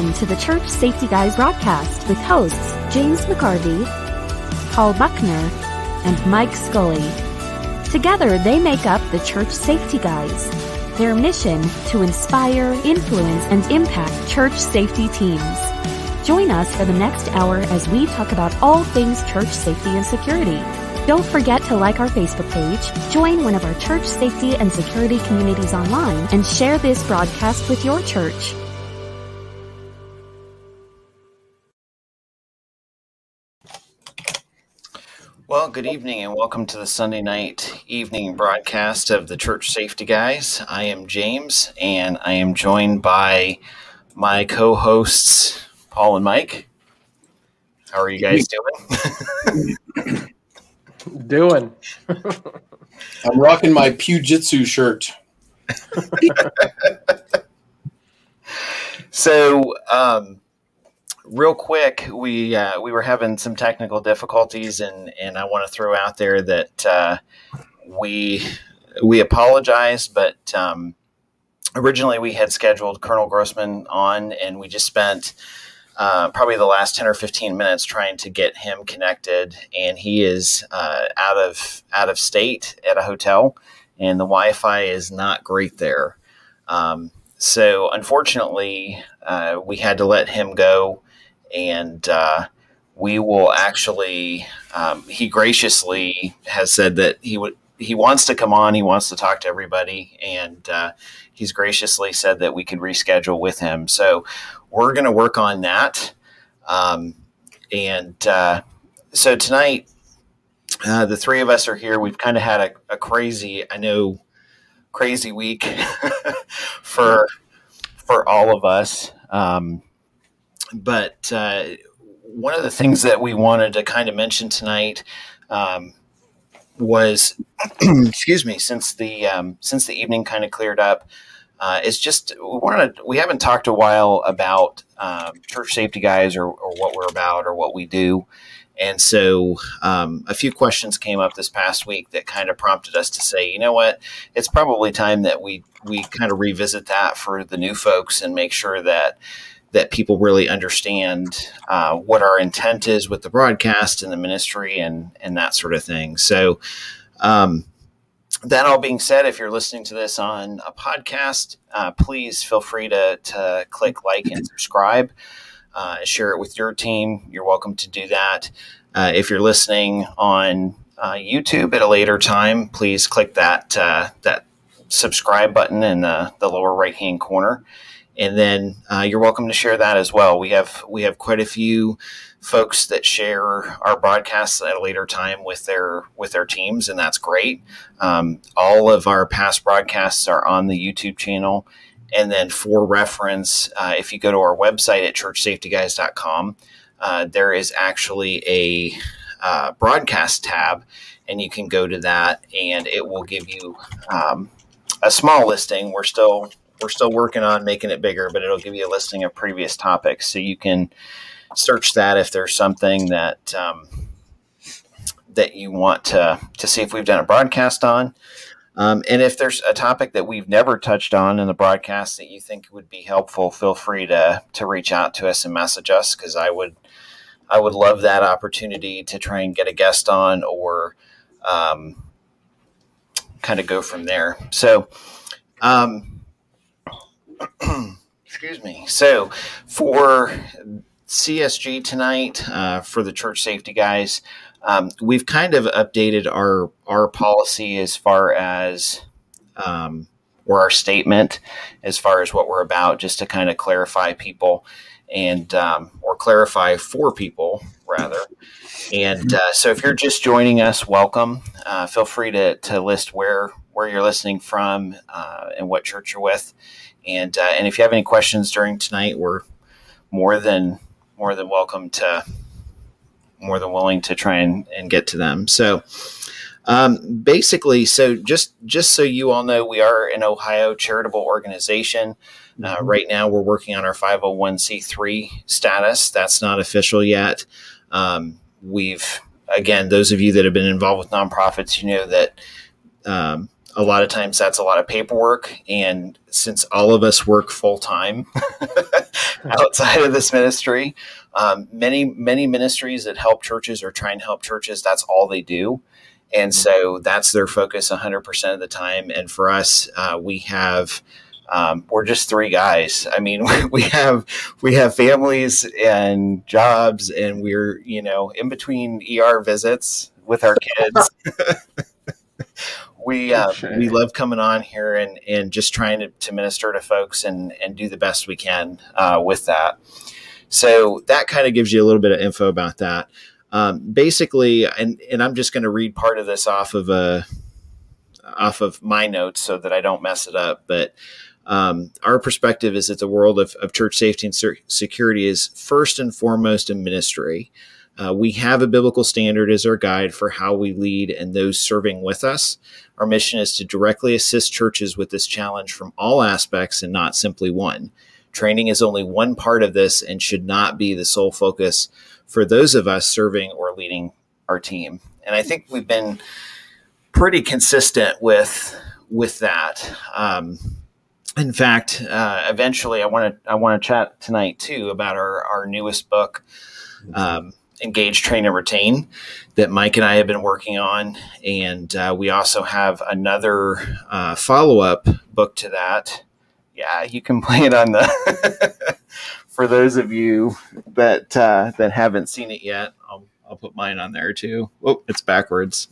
Welcome to the Church Safety Guys broadcast with hosts James McGarvey, Paul Buckner, and Mike Scully. Together, they make up the Church Safety Guys. Their mission to inspire, influence, and impact church safety teams. Join us for the next hour as we talk about all things church safety and security. Don't forget to like our Facebook page, join one of our church safety and security communities online, and share this broadcast with your church. Well, good evening and welcome to the Sunday night evening broadcast of the Church Safety Guys. I am James and I am joined by my co hosts, Paul and Mike. How are you guys doing? doing? I'm rocking my Pujitsu shirt. so, um, real quick, we uh, we were having some technical difficulties, and and I want to throw out there that uh, we we apologize, but um, originally we had scheduled Colonel Grossman on, and we just spent. Uh, probably the last 10 or 15 minutes trying to get him connected and he is uh, out of out of state at a hotel and the wi-fi is not great there um, so unfortunately uh, we had to let him go and uh, we will actually. Um, he graciously has said that he would. He wants to come on. He wants to talk to everybody, and uh, he's graciously said that we could reschedule with him. So we're going to work on that. Um, and uh, so tonight, uh, the three of us are here. We've kind of had a, a, crazy, I know, crazy week for for all of us. Um, but uh, one of the things that we wanted to kind of mention tonight um, was, excuse me, since the um, since the evening kind of cleared up, uh, is just we wanted we haven't talked a while about um, church safety guys or, or, what we're about or what we do. And so um, a few questions came up this past week that kind of prompted us to say, you know what, it's probably time that we we kind of revisit that for the new folks and make sure that that people really understand uh, what our intent is with the broadcast and the ministry and and that sort of thing. So, um, that all being said, if you're listening to this on a podcast, uh, please feel free to to click like and subscribe. Uh, share it with your team. You're welcome to do that. Uh, if you're listening on uh, YouTube at a later time, please click that uh, that subscribe button in the, the lower right hand corner and then uh, you're welcome to share that as well. We have we have quite a few folks that share our broadcasts at a later time with their with their teams, and that's great. Um, all of our past broadcasts are on the YouTube channel. And then for reference, uh, if you go to our website at churchsafetyguys.com, uh, there is actually a uh, broadcast tab, and you can go to that, and it will give you um, a small listing. We're still we're still working on making it bigger, but it'll give you a listing of previous topics, so you can search that if there's something that um, that you want to to see if we've done a broadcast on. Um, and if there's a topic that we've never touched on in the broadcast that you think would be helpful, feel free to to reach out to us and message us because I would I would love that opportunity to try and get a guest on or um, kind of go from there. So. Um, excuse me. So for CSG tonight, uh, for the church safety guys, um, we've kind of updated our our policy as far as um, or our statement as far as what we're about, just to kind of clarify people and um, or clarify for people rather. And uh, so, if you're just joining us, welcome. Uh, feel free to to list where where you're listening from uh, and what church you're with. And uh, and if you have any questions during tonight, we're more than more than welcome to more than willing to try and, and get to them. So um, basically, so just just so you all know, we are an Ohio charitable organization. Uh, mm-hmm. right now, we're working on our 501c3 status. That's not official yet. Um, we've again, those of you that have been involved with nonprofits, you know that um, a lot of times that's a lot of paperwork and since all of us work full time outside of this ministry. Um, many many ministries that help churches or try and help churches, that's all they do, and so that's their focus 100% of the time. And for us, uh, we have. Um, we're just three guys. I mean, we have we have families and jobs, and we're you know in between ER visits with our kids. we uh, we love coming on here and and just trying to, to minister to folks and and do the best we can uh, with that. So that kind of gives you a little bit of info about that. Um, basically, and and I'm just going to read part of this off of a off of my notes so that I don't mess it up, but. Um, our perspective is that the world of, of church safety and security is first and foremost a ministry. Uh, we have a biblical standard as our guide for how we lead and those serving with us. Our mission is to directly assist churches with this challenge from all aspects and not simply one. Training is only one part of this and should not be the sole focus for those of us serving or leading our team. And I think we've been pretty consistent with with that. Um, in fact, uh, eventually, I want to I want to chat tonight too about our our newest book, um, Engage, Train, and Retain, that Mike and I have been working on, and uh, we also have another uh, follow up book to that. Yeah, you can play it on the. for those of you that uh, that haven't seen it yet, I'll I'll put mine on there too. Oh, it's backwards.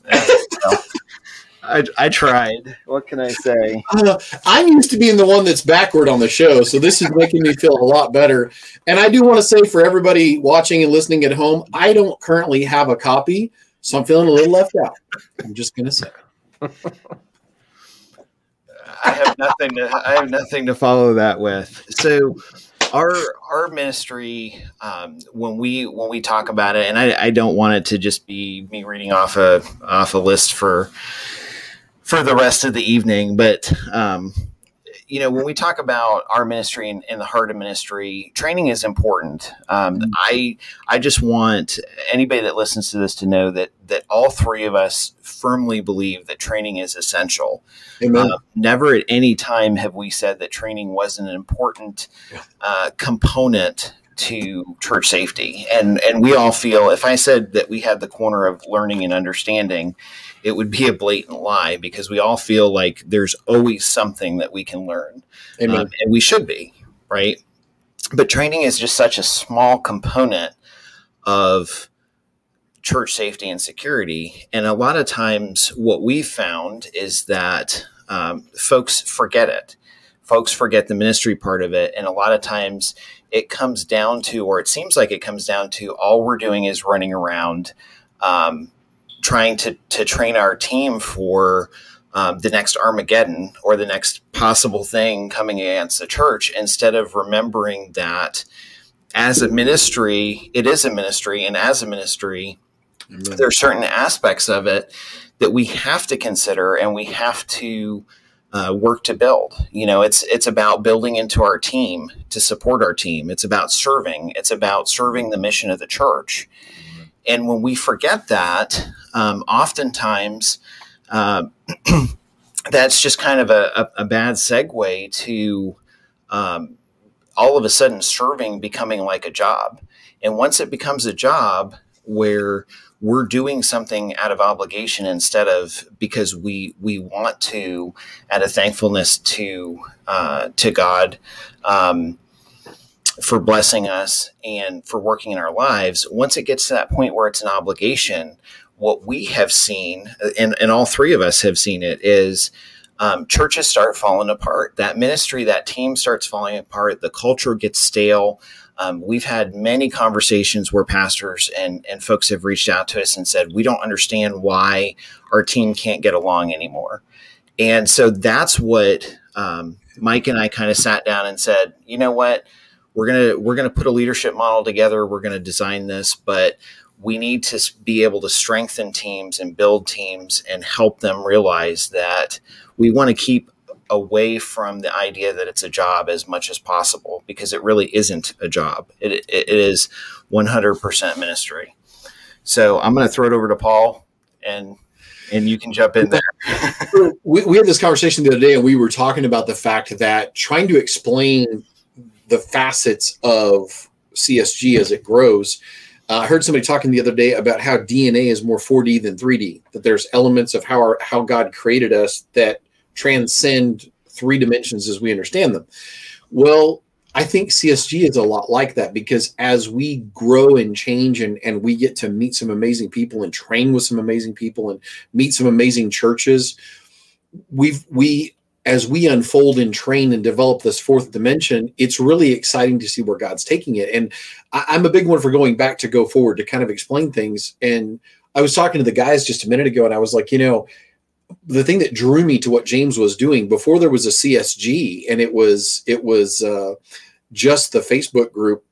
I, I tried. What can I say? Uh, I'm used to being the one that's backward on the show, so this is making me feel a lot better. And I do want to say for everybody watching and listening at home, I don't currently have a copy, so I'm feeling a little left out. I'm just going to say. I have nothing to I have nothing to follow that with. So our our ministry um, when we when we talk about it and I, I don't want it to just be me reading off a off a list for for the rest of the evening. But um, you know, when we talk about our ministry and, and, the heart of ministry, training is important. Um, mm-hmm. I I just want anybody that listens to this to know that that all three of us firmly believe that training is essential. Uh, never at any time have we said that training wasn't an important uh, component to church safety. And and we all feel if I said that we had the corner of learning and understanding it would be a blatant lie because we all feel like there's always something that we can learn. Um, and we should be, right? But training is just such a small component of church safety and security. And a lot of times, what we've found is that um, folks forget it. Folks forget the ministry part of it. And a lot of times, it comes down to, or it seems like it comes down to, all we're doing is running around um, trying to to train our team for um, the next Armageddon or the next possible thing coming against the church, instead of remembering that as a ministry, it is a ministry, and as a ministry, Amen. there are certain aspects of it that we have to consider and we have to uh, work to build. You know, it's it's about building into our team to support our team. It's about serving. It's about serving the mission of the church. And when we forget that, um, oftentimes uh, that's just kind of a, a, a bad segue to um, all of a sudden serving becoming like a job. And once it becomes a job where we're doing something out of obligation instead of because we we want to out of thankfulness to uh, to God um, for blessing us and for working in our lives. Once it gets to that point where it's an obligation, what we have seen, and, and all three of us have seen it, is um, churches start falling apart. That ministry, that team starts falling apart. The culture gets stale. Um, we've had many conversations where pastors and, and folks have reached out to us and said, We don't understand why our team can't get along anymore. And so that's what um, Mike and I kind of sat down and said, You know what? We're gonna we're gonna put a leadership model together. We're gonna design this, but we need to be able to strengthen teams and build teams and help them realize that we want to keep away from the idea that it's a job as much as possible because it really isn't a job. It, it, is 100% ministry. So I'm going to throw it over to Paul and and you can jump in there. we, we had this conversation the other day and we were talking about the fact that trying to explain the facets of CSG as it grows. Uh, I heard somebody talking the other day about how DNA is more 4D than 3D. That there's elements of how our, how God created us that transcend three dimensions as we understand them. Well, I think CSG is a lot like that because as we grow and change and, and we get to meet some amazing people and train with some amazing people and meet some amazing churches, we've we as we unfold and train and develop this fourth dimension, it's really exciting to see where God's taking it. And I, am a big one for going back to go forward to kind of explain things. And I was talking to the guys just a minute ago, and I was like, you know, the thing that drew me to what James was doing before there was a CSG, and it was it was uh, just the Facebook group.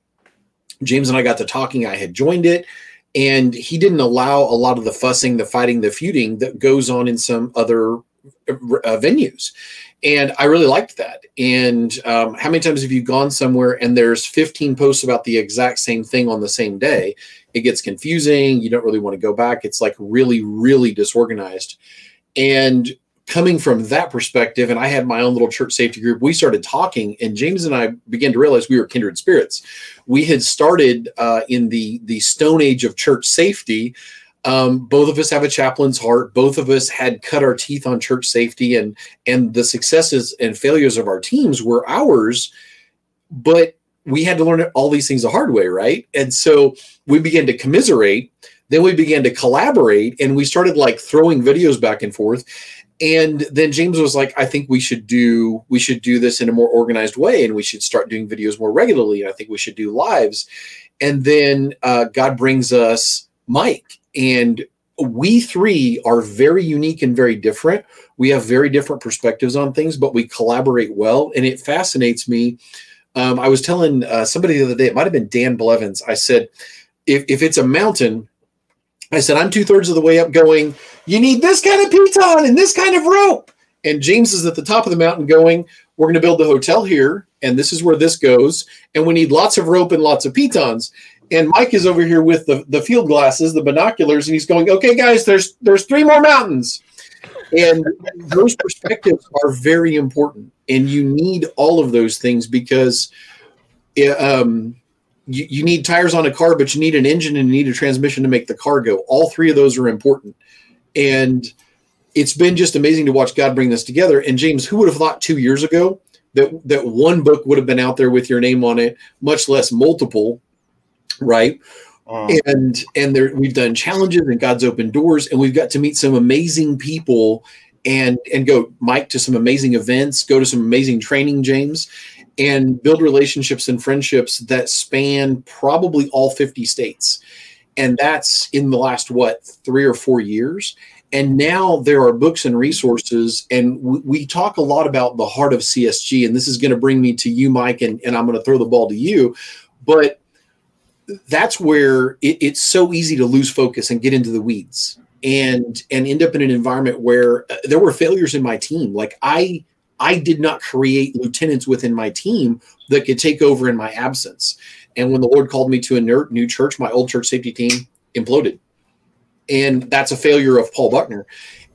James and I got to talking. I had joined it, and he didn't allow a lot of the fussing, the fighting, the feuding that goes on in some other uh, venues and I really liked that. And um, how many times have you gone somewhere and there's 15 posts about the exact same thing on the same day? It gets confusing. You don't really want to go back. It's like really, really disorganized. And coming from that perspective, and I had my own little church safety group, we started talking, and James and I began to realize we were kindred spirits. We had started uh, in the the stone age of church safety um, both of us have a chaplain's heart. Both of us had cut our teeth on church safety, and and the successes and failures of our teams were ours. But we had to learn all these things the hard way, right? And so we began to commiserate. Then we began to collaborate, and we started like throwing videos back and forth. And then James was like, "I think we should do we should do this in a more organized way, and we should start doing videos more regularly. And I think we should do lives." And then uh, God brings us Mike, and we three are very unique and very different. We have very different perspectives on things, but we collaborate well. And it fascinates me. Um, I was telling uh, somebody the other day, it might have been Dan Blevins. I said, if, if it's a mountain, I said, I'm two thirds of the way up going, you need this kind of piton and this kind of rope. And James is at the top of the mountain going, we're going to build the hotel here. And this is where this goes. And we need lots of rope and lots of pitons and Mike is over here with the, the field glasses, the binoculars, and he's going, "Okay, guys, there's there's three more mountains." And those perspectives are very important, and you need all of those things because it, um, you, you need tires on a car, but you need an engine and you need a transmission to make the car go. All three of those are important, and it's been just amazing to watch God bring this together. And James, who would have thought two years ago that that one book would have been out there with your name on it, much less multiple? right? Mm. And and there we've done challenges and God's opened doors, and we've got to meet some amazing people and and go Mike to some amazing events, go to some amazing training, James, and build relationships and friendships that span probably all 50 states. And that's in the last what three or four years. And now there are books and resources, and we, we talk a lot about the heart of CSG. And this is going to bring me to you, Mike, and, and I'm going to throw the ball to you. But that's where it, it's so easy to lose focus and get into the weeds and and end up in an environment where uh, there were failures in my team like i i did not create lieutenants within my team that could take over in my absence and when the lord called me to a new church my old church safety team imploded and that's a failure of paul buckner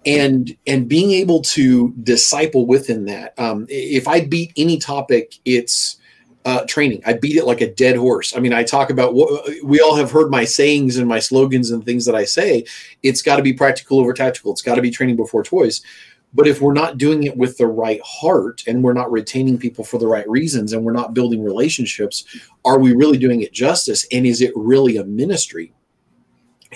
and and being able to disciple within that um, if i beat any topic it's uh, training. I beat it like a dead horse. I mean, I talk about what we all have heard my sayings and my slogans and things that I say. It's got to be practical over tactical. It's got to be training before toys. But if we're not doing it with the right heart and we're not retaining people for the right reasons and we're not building relationships, are we really doing it justice? And is it really a ministry?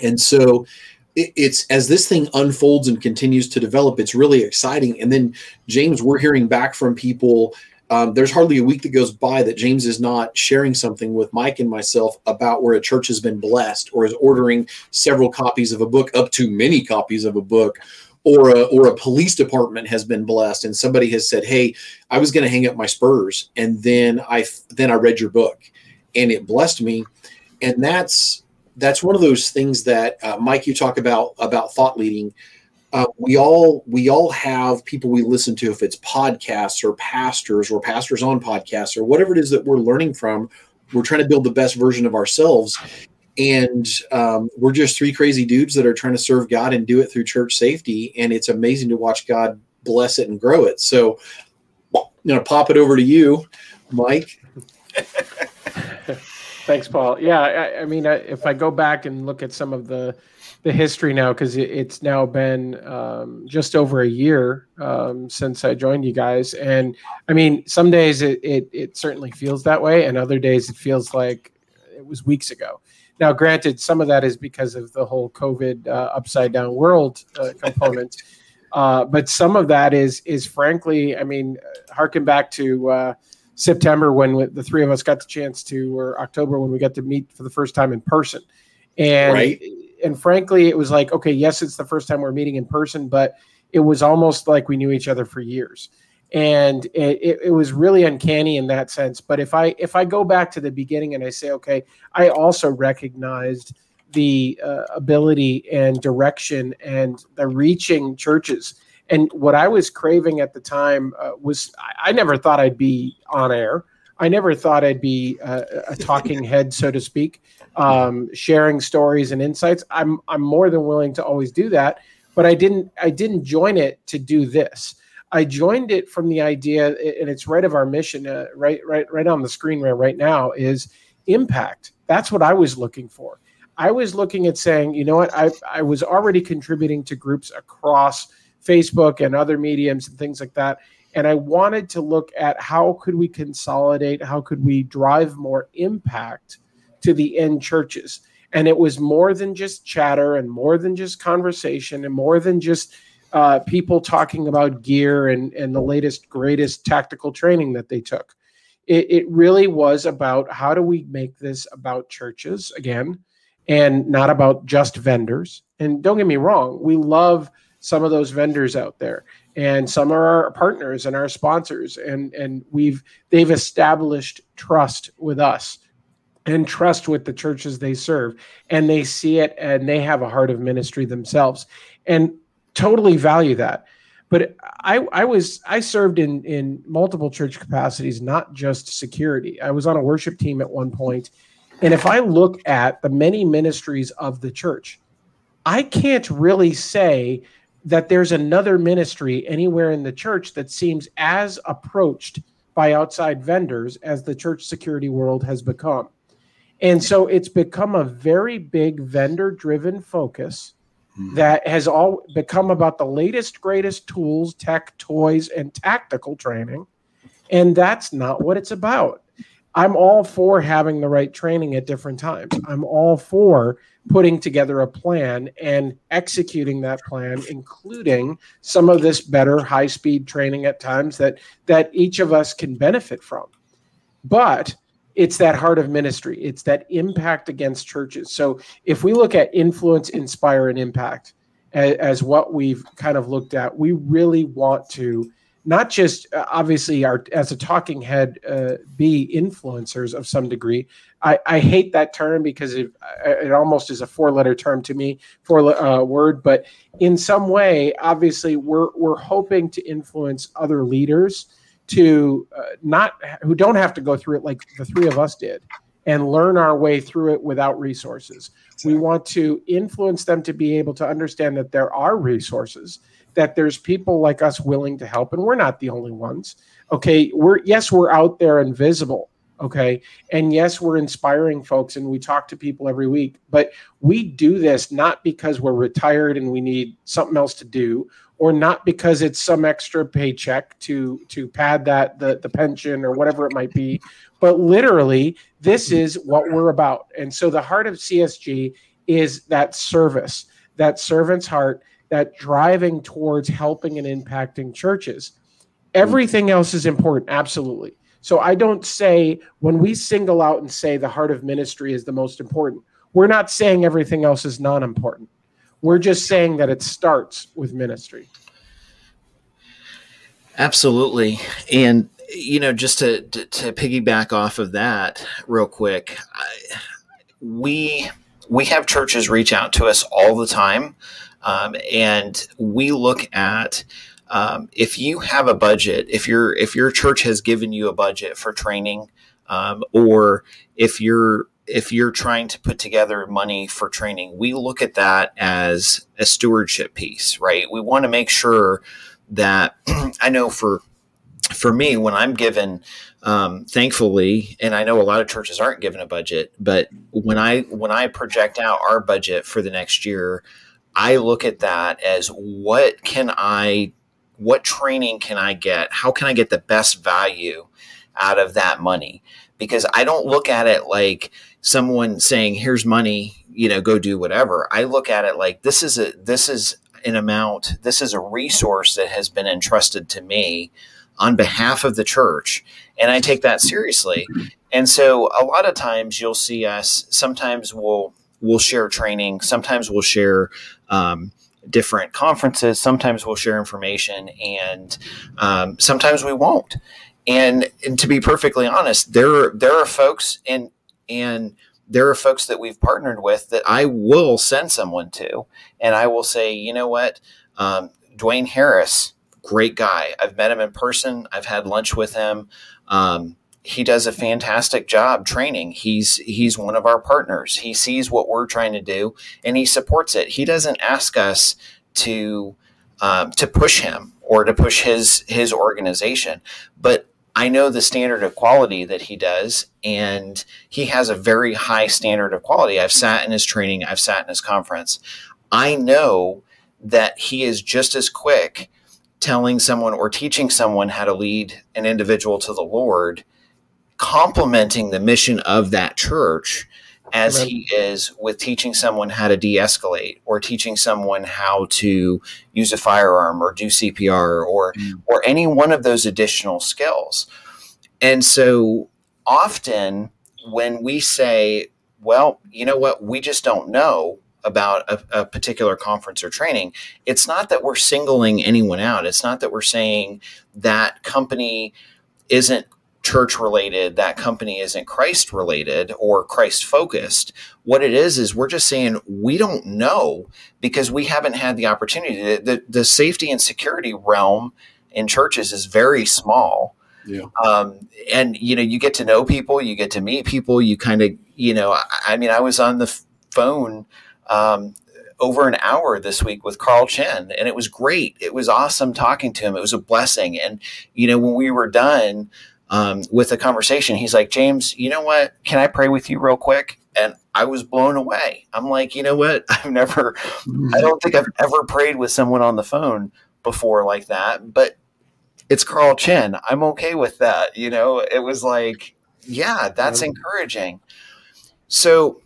And so it's as this thing unfolds and continues to develop, it's really exciting. And then, James, we're hearing back from people um, there's hardly a week that goes by that James is not sharing something with Mike and myself about where a church has been blessed or is ordering several copies of a book, up to many copies of a book, or a, or a police department has been blessed and somebody has said, "Hey, I was going to hang up my spurs, and then I then I read your book, and it blessed me," and that's that's one of those things that uh, Mike you talk about about thought leading. Uh, we all we all have people we listen to if it's podcasts or pastors or pastors on podcasts or whatever it is that we're learning from we're trying to build the best version of ourselves and um, we're just three crazy dudes that are trying to serve god and do it through church safety and it's amazing to watch god bless it and grow it so i'm to pop it over to you mike Thanks, Paul. Yeah, I, I mean, I, if I go back and look at some of the the history now, because it, it's now been um, just over a year um, since I joined you guys, and I mean, some days it, it it certainly feels that way, and other days it feels like it was weeks ago. Now, granted, some of that is because of the whole COVID uh, upside down world uh, component, uh, but some of that is is frankly, I mean, harken back to uh, September when the three of us got the chance to, or October when we got to meet for the first time in person. And right. and frankly, it was like, okay, yes, it's the first time we're meeting in person, but it was almost like we knew each other for years. And it, it, was really uncanny in that sense. But if I if I go back to the beginning and I say, okay, I also recognized the uh, ability and direction and the reaching churches and what I was craving at the time uh, was I, I, never thought I'd be on air. I never thought I'd be uh, a talking head, so to speak, um, sharing stories and insights. I'm I'm more than willing to always do that, but I didn't I didn't join it to do this. I joined it from the idea, and it's right of our mission, uh, right right right on the screen right, now is impact. That's what I was looking for. I was looking at saying, you know what, I I was already contributing to groups across Facebook and other mediums and things like that. And I wanted to look at how could we consolidate, how could we drive more impact to the end churches. And it was more than just chatter and more than just conversation and more than just uh, people talking about gear and, and the latest, greatest tactical training that they took. It, it really was about how do we make this about churches again and not about just vendors. And don't get me wrong, we love – some of those vendors out there and some are our partners and our sponsors and and we've they've established trust with us and trust with the churches they serve and they see it and they have a heart of ministry themselves and totally value that but I, I was I served in in multiple church capacities, not just security. I was on a worship team at one point, and if I look at the many ministries of the church, I can't really say that there's another ministry anywhere in the church that seems as approached by outside vendors as the church security world has become. And so it's become a very big vendor driven focus. Mm-hmm. that has all become about the latest, greatest tools, tech, toys, and tactical training. And that's not what it's about. I'm all for having the right training at different times. I'm all for putting together a plan and executing that plan including some of this better high speed training at times that that each of us can benefit from but it's that heart of ministry. It's that impact against churches. So if we look at influence inspire and impact as, as what we've kind of looked at we really want to not just uh, obviously our as a talking head uh, be influencers of some degree. I, I hate that term because it, it almost is a four letter term to me four uh, word but in some way obviously we're we're hoping to influence other leaders to uh, not who don't have to go through it like the three of us did and learn our way through it without resources. We want to influence them to be able to understand that there are resources that there's people like us willing to help and we're not the only ones. Okay we're yes we're out there and visible okay? And yes we're inspiring folks and we talk to people every week but we do this not because we're retired and we need something else to do or not because it's some extra paycheck to to pad that the, the pension or whatever it might be but literally this is what we're about and so the heart of csg is that service that servant's heart that driving towards helping and impacting churches. Everything else is important, absolutely. So I don't say when we single out and say the heart of ministry is the most important, we're not saying everything else is non important. We're just saying that it starts with ministry. Absolutely. And, you know, just to, to, to piggyback off of that real quick, I, we we have churches reach out to us all the time um, and we look at um, if you have a budget, if your if your church has given you a budget for training, um, or if you're if you're trying to put together money for training, we look at that as a stewardship piece, right? We want to make sure that I know for for me, when I'm given, um, thankfully, and I know a lot of churches aren't given a budget, but when I when I project out our budget for the next year, I look at that as what can I, what training can I get? How can I get the best value out of that money? Because I don't look at it like someone saying, "Here's money, you know, go do whatever." I look at it like this is a this is an amount, this is a resource that has been entrusted to me on behalf of the church. And I take that seriously. And so a lot of times you'll see us, sometimes we'll, we'll share training. Sometimes we'll share, um, different conferences. Sometimes we'll share information and, um, sometimes we won't. And, and to be perfectly honest, there, there are folks and, and there are folks that we've partnered with that I will send someone to, and I will say, you know what, um, Dwayne Harris, great guy. I've met him in person. I've had lunch with him. Um, he does a fantastic job training. He's he's one of our partners. He sees what we're trying to do and he supports it. He doesn't ask us to um, to push him or to push his his organization, but I know the standard of quality that he does, and he has a very high standard of quality. I've sat in his training, I've sat in his conference. I know that he is just as quick telling someone or teaching someone how to lead an individual to the Lord, complementing the mission of that church as Amen. he is with teaching someone how to de-escalate or teaching someone how to use a firearm or do CPR or mm. or any one of those additional skills. And so often when we say, well, you know what, we just don't know, about a, a, particular conference or training, it's not that we're singling anyone out. It's not that we're saying that company isn't church related, that company isn't Christ related or Christ focused. What it is, is we're just saying we don't know because we haven't had the opportunity. The, the, the safety and security realm in churches is very small. Yeah. Um, and you know, you get to know people, you get to meet people, you kind of, you know, I, I mean, I was on the phone um, over an hour this week with Carl Chinn, and it was great. It was awesome talking to him. It was a blessing. And you know, when we were done um, with the conversation, he's like, "James, you know what? Can I pray with you real quick?" And I was blown away. I'm like, you know what? I've never, I don't think I've ever prayed with someone on the phone before like that. But it's Carl Chinn. I'm okay with that. You know, it was like, yeah, that's encouraging. So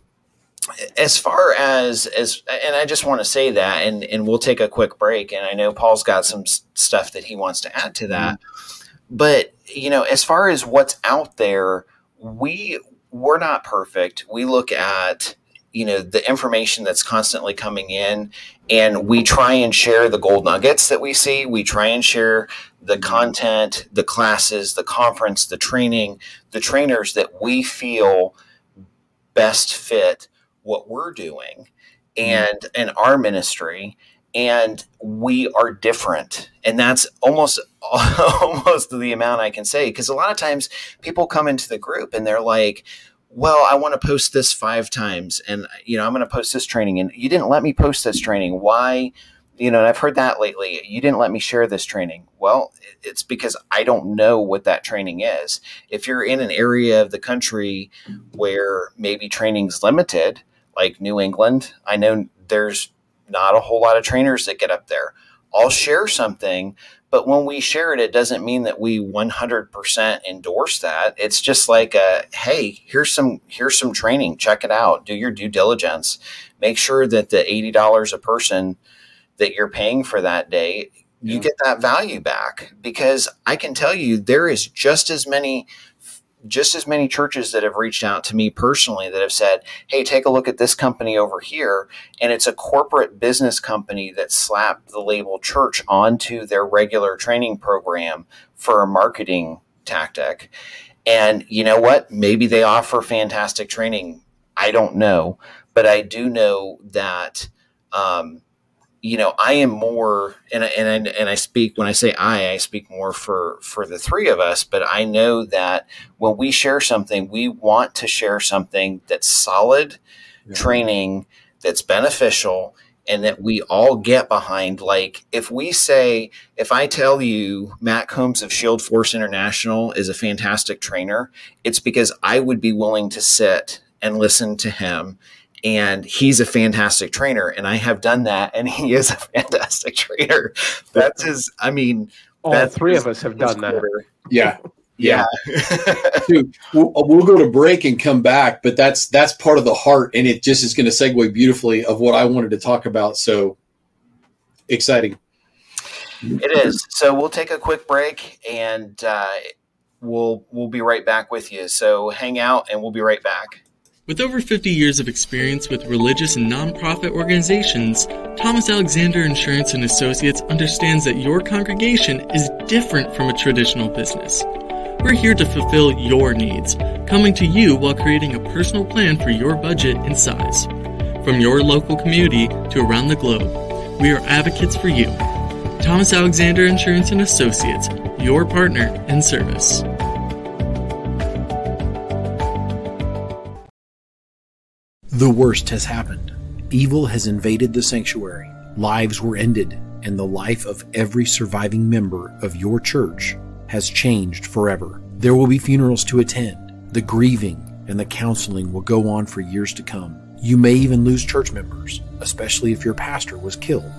as far as as and i just want to say that and and we'll take a quick break and i know paul's got some stuff that he wants to add to that mm-hmm. But you know as far as what's out there we we're not perfect. We look at you know the information that's constantly coming in and we try and share the gold nuggets that we see. We try and share the content the classes the conference the training the trainers that we feel best fit what we're doing. Mm-hmm. and in our ministry and we are different and that's almost almost the amount i can say because a lot of times people come into the group and they're like well i want to post this five times and you know i'm going to post this training and you didn't let me post this training why you know, and I've heard that lately. You didn't let me share this training. Well, it's because I don't know what that training is. If you're in an area of the country where maybe training's limited, like New England. I know there's not a whole lot of trainers that get up there. I'll share something, but when we share it, it doesn't mean that we 100% endorse that. It's just like, a, hey, here's some here's some training. Check it out. Do your due diligence. Make sure that the $80 a person that you're paying for that day, yeah. you get that value back. Because I can tell you, there is just as many just as many churches that have reached out to me personally that have said, Hey, take a look at this company over here. And it's a corporate business company that slapped the label church onto their regular training program for a marketing tactic. And you know what? Maybe they offer fantastic training. I don't know. But I do know that um, you know, I am more, and I, and I, and I speak when I say I, I speak more for for the three of us. But I know that when we share something, we want to share something that's solid, yeah. training that's beneficial, and that we all get behind. Like, if we say, if I tell you Matt Combs of Shield Force International is a fantastic trainer, it's because I would be willing to sit and listen to him. And he's a fantastic trainer, and I have done that, and he is a fantastic trainer. That's his. I mean, all three of us have done quarter. that. Yeah, yeah. Dude, we'll, we'll, go to break and come back, but that's that's part of the heart, and it just is going to segue beautifully of what I wanted to talk about. So exciting! It is. So we'll take a quick break, and uh, we'll we'll be right back with you. So hang out, and we'll be right back. With over 50 years of experience with religious and nonprofit organizations, Thomas Alexander Insurance and Associates understands that your congregation is different from a traditional business. We're here to fulfill your needs, coming to you while creating a personal plan for your budget and size. From your local community to around the globe, we are advocates for you. Thomas Alexander Insurance and Associates, your partner in service. The worst has happened. Evil has invaded the sanctuary. Lives were ended, and the life of every surviving member of your church has changed forever. There will be funerals to attend. The grieving and the counseling will go on for years to come. You may even lose church members, especially if your pastor was killed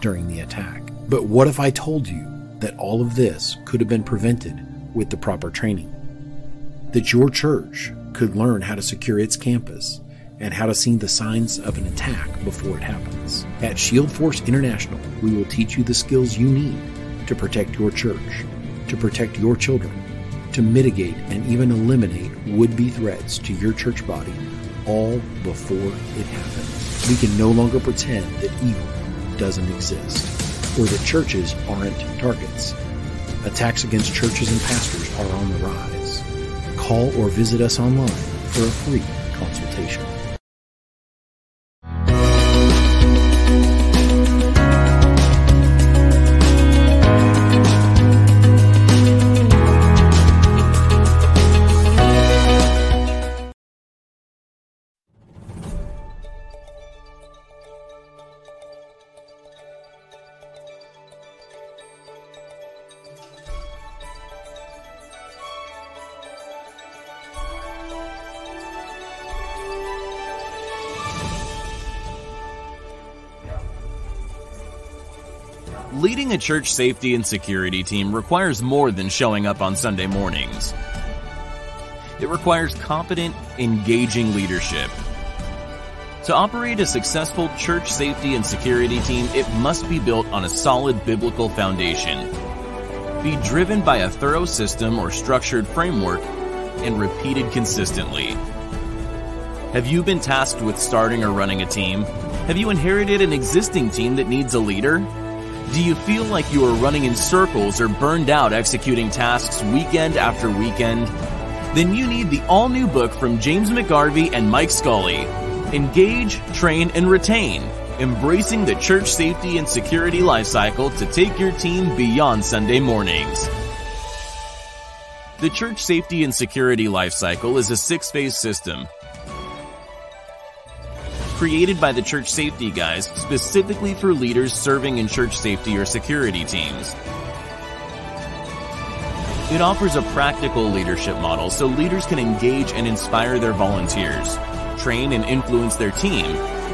during the attack. But what if I told you that all of this could have been prevented with the proper training? That your church could learn how to secure its campus and how to see the signs of an attack before it happens. At Shield Force International, we will teach you the skills you need to protect your church to protect your children, to mitigate and even eliminate would be threats to your church body all before it happens. We can no longer pretend that evil doesn't exist or that churches aren't targets. Attacks against churches and pastors are on the rise. Call or visit us online for a free consultation. Leading a church safety and security team requires more than showing up on Sunday mornings. It requires competent, engaging leadership. To operate a successful church safety and security team, it must be built on a solid biblical foundation. Be driven by a thorough system or structured framework and repeated consistently. Have you been tasked with starting or running a team? Have you inherited an existing team that needs a leader? Do you feel like you are running in circles or burned out executing tasks weekend after weekend? Then you need the all new book from James McGarvey and Mike Scully Engage, Train, and Retain Embracing the Church Safety and Security Lifecycle to take your team beyond Sunday mornings. The Church Safety and Security Lifecycle is a six phase system created by the church safety guys specifically for leaders serving in church safety or security teams. It offers a practical leadership model so leaders can engage and inspire their volunteers, train and influence their team,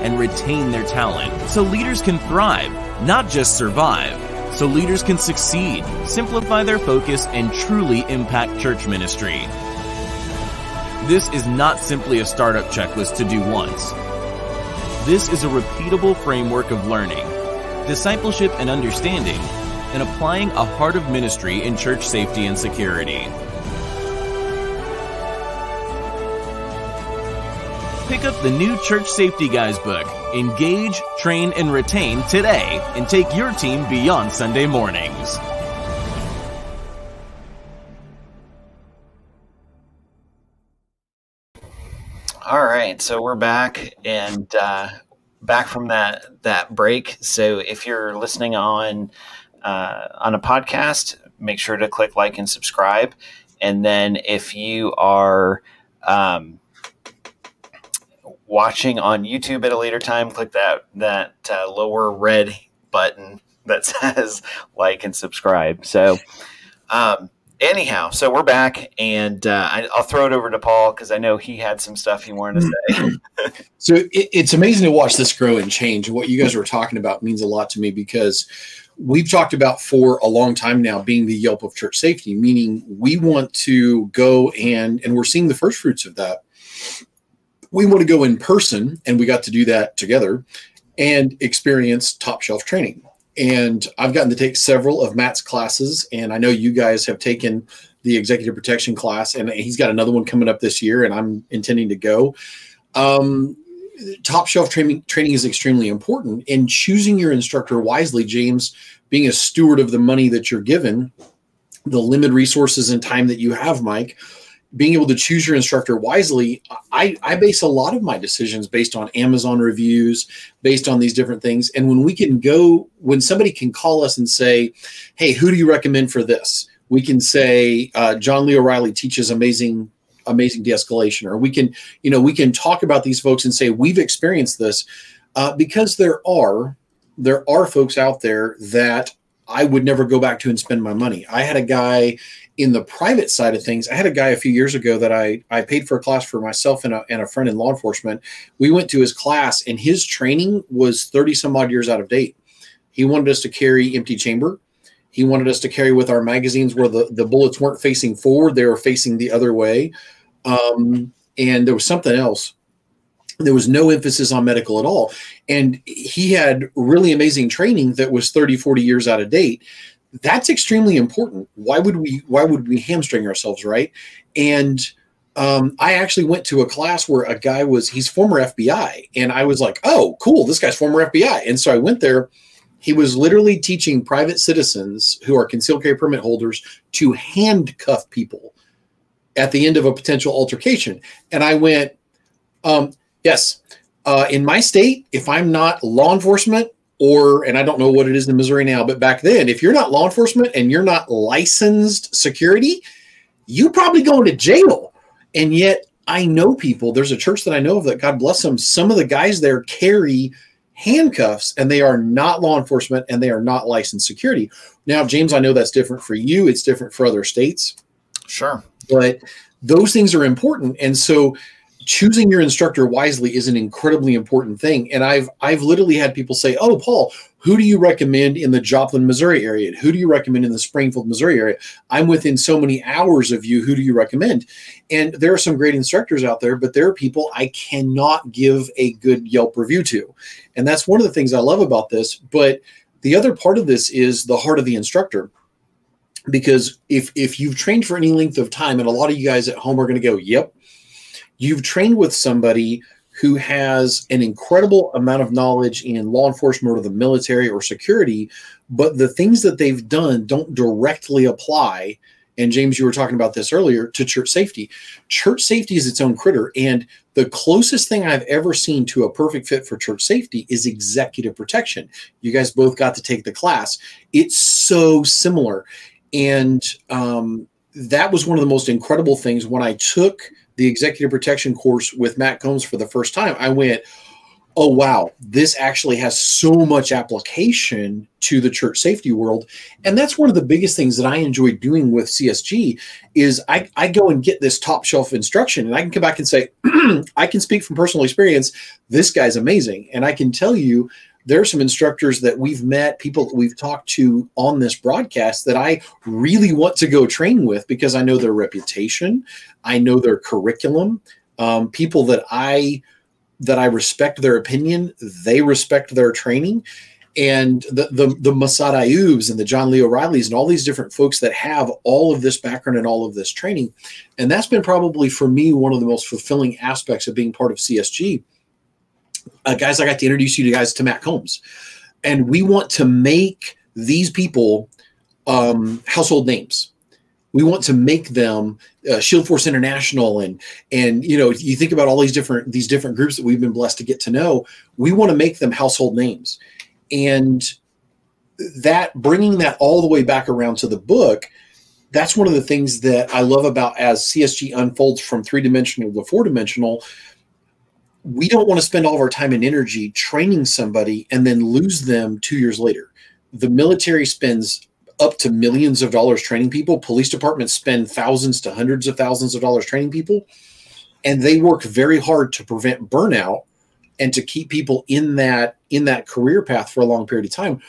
and retain their talent so leaders can thrive, not just survive. So leaders can succeed, simplify their focus, and truly impact church ministry. This is not simply a startup checklist to do once. This is a repeatable framework of learning, discipleship and understanding, and applying a heart of ministry in church safety and security. Pick up the new Church Safety Guys book, Engage, Train, and Retain today, and take your team beyond Sunday mornings. Right, so we're back and uh, back from that that break. So if you're listening on uh, on a podcast, make sure to click like and subscribe. And then if you are um, watching on YouTube at a later time, click that that uh, lower red button that says like and subscribe. So, um, anyhow, so we're back, and uh, I, will throw it over to Paul because I know he had some stuff he wanted to say. so it, it's amazing to watch this grow and change. What you guys were talking about means a lot to me because we've talked about for a long time now being the Yelp of church safety, meaning we want to go and and we're seeing the first fruits of that. We want to go in person, and we got to do that together and experience top shelf training. And I've gotten to take several of Matt's classes, and I know you guys have taken the executive protection class, and he's got another one coming up this year, and I'm intending to go. Um, top shelf training training is extremely important, and choosing your instructor wisely, James, being a steward of the money that you're given, the limited resources and time that you have, Mike being able to choose your instructor wisely I, I base a lot of my decisions based on amazon reviews based on these different things. And when we can go when somebody can call us and say hey who do you recommend for this? We can say uh, john lee o'reilly teaches amazing amazing de-escalation. Or we can you know we can talk about these folks and say we've experienced this. Uh, because there are there are folks out there that I would never go back to and spend my money. I had a guy in the private side of things, I had a guy a few years ago that I, I paid for a class for myself and a, and a friend in law enforcement. We went to his class, and his training was 30 some odd years out of date. He wanted us to carry empty chamber. He wanted us to carry with our magazines where the, the bullets weren't facing forward, they were facing the other way. Um, and there was something else. There was no emphasis on medical at all. And he had really amazing training that was 30, 40 years out of date that's extremely important. Why would we why would we hamstring ourselves, right? And um, I actually went to a class where a guy was he's former FBI, and I was like, oh, cool, this guy's former FBI. And so I went there. He was literally teaching private citizens who are concealed carry permit holders to handcuff people at the end of a potential altercation. And I went, um, yes, uh, in my state, if I'm not law enforcement, or and I don't know what it is in Missouri now, but back then, if you're not law enforcement and you're not licensed security, you probably going to jail. And yet I know people, there's a church that I know of that God bless them, some of the guys there carry handcuffs and they are not law enforcement and they are not licensed security. Now, James, I know that's different for you, it's different for other states. Sure. But those things are important. And so choosing your instructor wisely is an incredibly important thing. And I've I've literally had people say, "Oh, Paul, who do you recommend in the Joplin, Missouri area? Who do you recommend in the Springfield, Missouri area? I'm within so many hours of you. Who do you recommend?" And there are some great instructors out there, but there are people I cannot give a good Yelp review to. And that's one of the things I love about this, but the other part of this is the heart of the instructor because if if you've trained for any length of time and a lot of you guys at home are going to go yep you've trained with somebody who has an incredible amount of knowledge in law enforcement or the military or security, but the things that they've done don't directly apply. And James, you were talking about this earlier to church safety. Church safety is its own critter. And the closest thing I've ever seen to a perfect fit for church safety is executive protection. You guys both got to take the class. It's so similar. And um, that was one of the most incredible things when I took the executive protection course with Matt Combs for the first time, I went, oh wow this actually has so much application to the church safety world. And that's one of the biggest things that i enjoy doing with csg is i, I go and get this top shelf instruction and i can come back and say i can speak from personal experience. This guy's amazing. And i can tell you there are some instructors that we've met, people that we've talked to on this broadcast that I really want to go train with because I know their reputation, I know their curriculum, um, people that I that I respect their opinion, they respect their training. And the the the Massad Ayoobs and the John Lee O'Reillys and all these different folks that have all of this background and all of this training. And that's been probably for me one of the most fulfilling aspects of being part of CSG uh, guys, I got to introduce you to guys to Matt Combs, and we want to make these people um, household names. We want to make them uh, Shield Force International, and and you know you think about all these different these different groups that we've been blessed to get to know. We want to make them household names, and that bringing that all the way back around to the book that's one of the things that I love about as CSG unfolds from three dimensional to four dimensional we don't want to spend all of our time and energy training somebody and then lose them two years later. The military spends up to millions of dollars training people. Police departments spend thousands to hundreds of thousands of dollars training people. And they work very hard to prevent burnout and to keep people in that in that career path for a long period of time.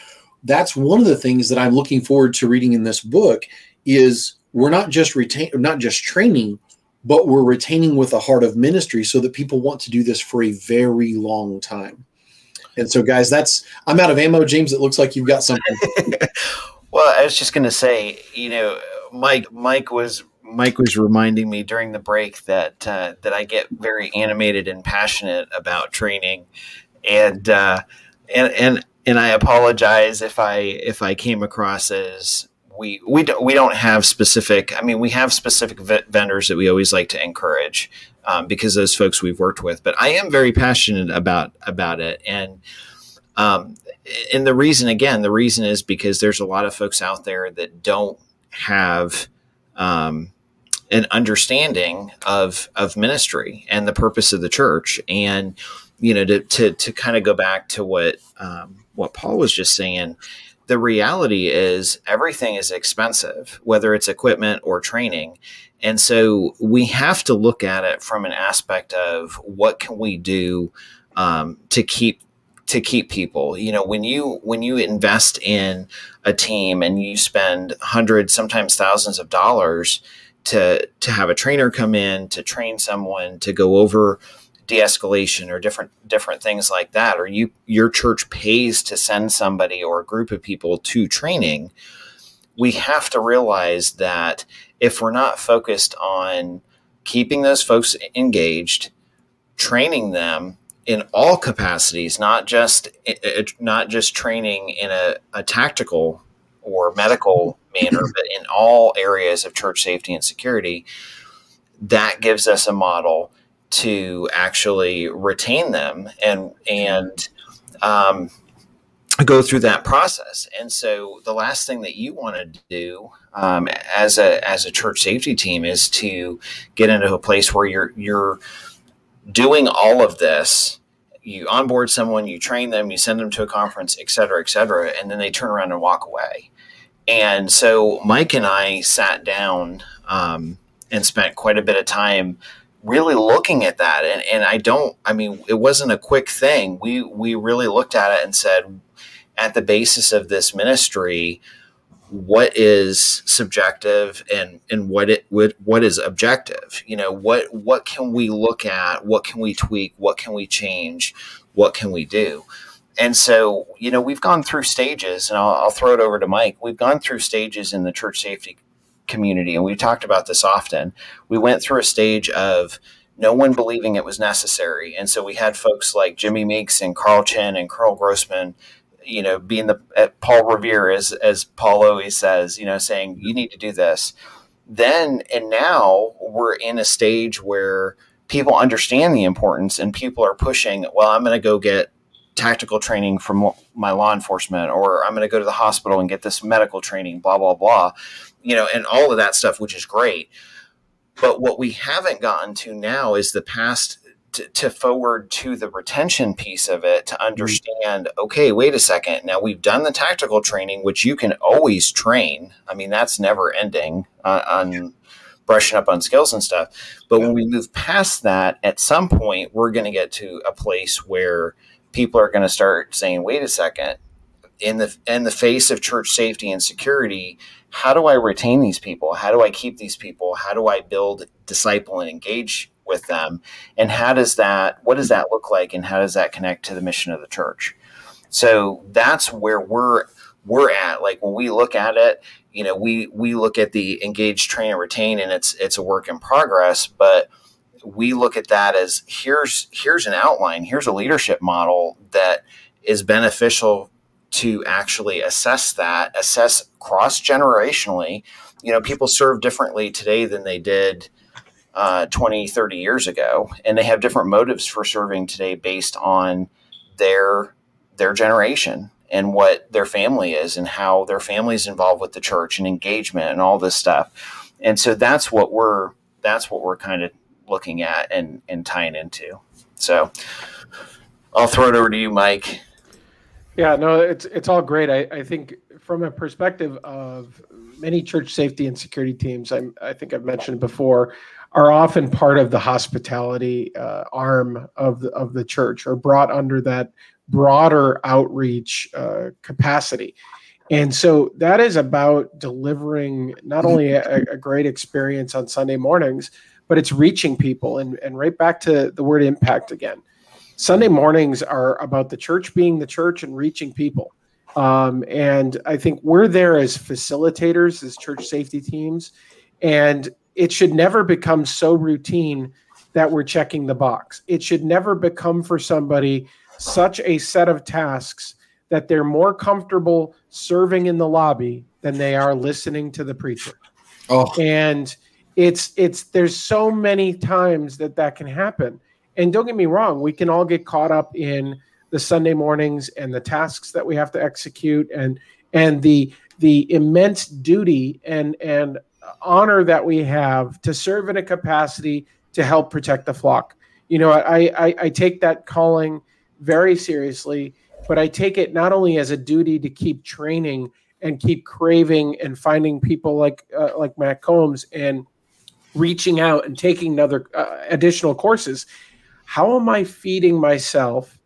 That's one of the things that I'm looking forward to reading in this book is we're not just retain not just training, but we're retaining with a heart of ministry so that people want to do this for a very long time. And so, guys, that's I'm out of ammo, James. It looks like you've got something. well, I was just going to say, you know, Mike, Mike was Mike was reminding me during the break that uh, that I get very animated and passionate about training, and uh, and and and I apologize if I if I came across as we we don't we don't have specific. I mean, we have specific vendors that we always like to encourage um, because those folks we've worked with. But I am very passionate about about it, and um, and the reason again, the reason is because there's a lot of folks out there that don't have um, an understanding of of ministry and the purpose of the church, and you know to to to kind of go back to what um, what Paul was just saying the reality is everything is expensive, whether it's equipment or training. And so we have to look at it from an aspect of what can we do um, to keep to keep people. You know, when you when you invest in a team and you spend hundreds, sometimes thousands of dollars to to have a trainer come in to train someone to go over de-escalation or different different things like that or you your church pays to send somebody or a group of people to training we have to realize that if we're not focused on keeping those folks engaged training them in all capacities not just not just training in a, a tactical or medical manner but in all areas of church safety and security that gives us a model to actually retain them and and um, go through that process. And so the last thing that you want to do um, as a as a church safety team is to get into a place where you're you're doing all of this. You onboard someone, you train them, you send them to a conference, et cetera, et cetera, and then they turn around and walk away. And so Mike and I sat down um, and spent quite a bit of time really looking at that and, and i don't i mean it wasn't a quick thing. We we really looked at it and said at the basis of this ministry what is subjective and and what it what, what is objective? You know what what can we look at? What can we tweak? What can we change? What can we do? And so you know we've gone through stages and I'll, I'll throw it over to mike. We've gone through stages in the church safety community, and we talked about this often. We went through a stage of no one believing it was necessary, and so we had folks like Jimmy Meeks and Carl Chinn and Carl Grossman, you know, being the Paul Revere as as Paul always says, you know, saying you need to do this. Then and now we're in a stage where people understand the importance and people are pushing. Well, I'm going to go get tactical training from my law enforcement, or I'm going to go to the hospital and get this medical training, blah, blah, blah you know, and all of that stuff, which is great. But what we haven't gotten to now is the past to, to, forward to the retention piece of it to mm-hmm. understand okay wait a second. Now we've done the tactical training which you can always train. I mean that's never ending uh, on brushing up on skills and stuff. But when we move past that at some point we're going to get to a place where people are going to start saying wait a second. In the in the face of church safety and security how do I retain these people? How do I keep these people? How do I build, disciple, and engage with them? And how does that, what does that look like? And how does that connect to the mission of the church? So that's where we're, we're at. Like when we look at it, you know, we, we look at the engage, train, and retain, and it's, it's a work in progress, but we look at that as here's, here's an outline, here's a leadership model that is beneficial to actually assess that, assess cross generationally. You know, people serve differently today than they did uh, 20, 30 years ago, and they have different motives for serving today based on their their generation and what their family is and how their family is involved with the church and engagement and all this stuff. And so that's what we're that's what we're kind of looking at and and tying into. So I'll throw it over to you, Mike. Yeah, no, it's it's all great. I, I think from a perspective of many church safety and security teams, I, I think I've mentioned before, are often part of the hospitality uh, arm of the of the church, or brought under that broader outreach uh, capacity. And so that is about delivering not only a, a, great experience on Sunday mornings, but it's reaching people. And, and right back to the word impact again. Sunday mornings are about the church being the church and reaching people. Um, and I think we're there as facilitators, as church safety teams. And it should never become so routine that we're checking the box. It should never become for somebody such a set of tasks that they're more comfortable serving in the lobby than they are listening to the preacher. Oh. And it's it's there's so many times that that can happen. And don't get me wrong, we can all get caught up in the Sunday mornings and the tasks that we have to execute and and the the immense duty and and honor that we have to serve in a capacity to help protect the flock. You know, I I, I take that calling very seriously but I take it not only as a duty to keep training and keep craving and finding people like uh, like Matt Combs and reaching out and taking another uh, additional courses. How am I feeding myself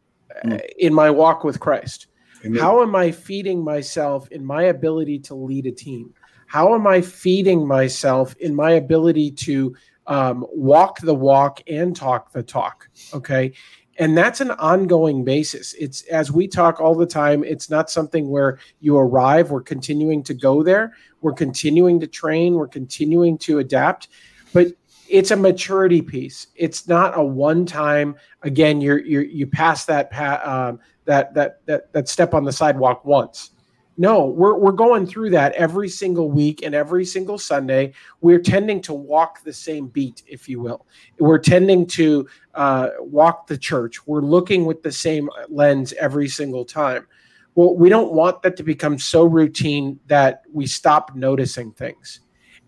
mm. in my walk with Christ? Amen. How am I feeding myself in my ability to lead a team? How am I feeding myself in my ability to um, walk the walk and talk the talk? Okay and that's an ongoing basis it's as we talk all the time it's not something where you arrive we're continuing to go there we're continuing to train we're continuing to adapt but it's a maturity piece it's not a one time again you're, you're you pass that um, that that that that step on the sidewalk once no, we're, we're going through that every single week and every single Sunday. We're tending to walk the same beat, if you will. We're tending to uh, walk the church. We're looking with the same lens every single time. Well, we don't want that to become so routine that we stop noticing things.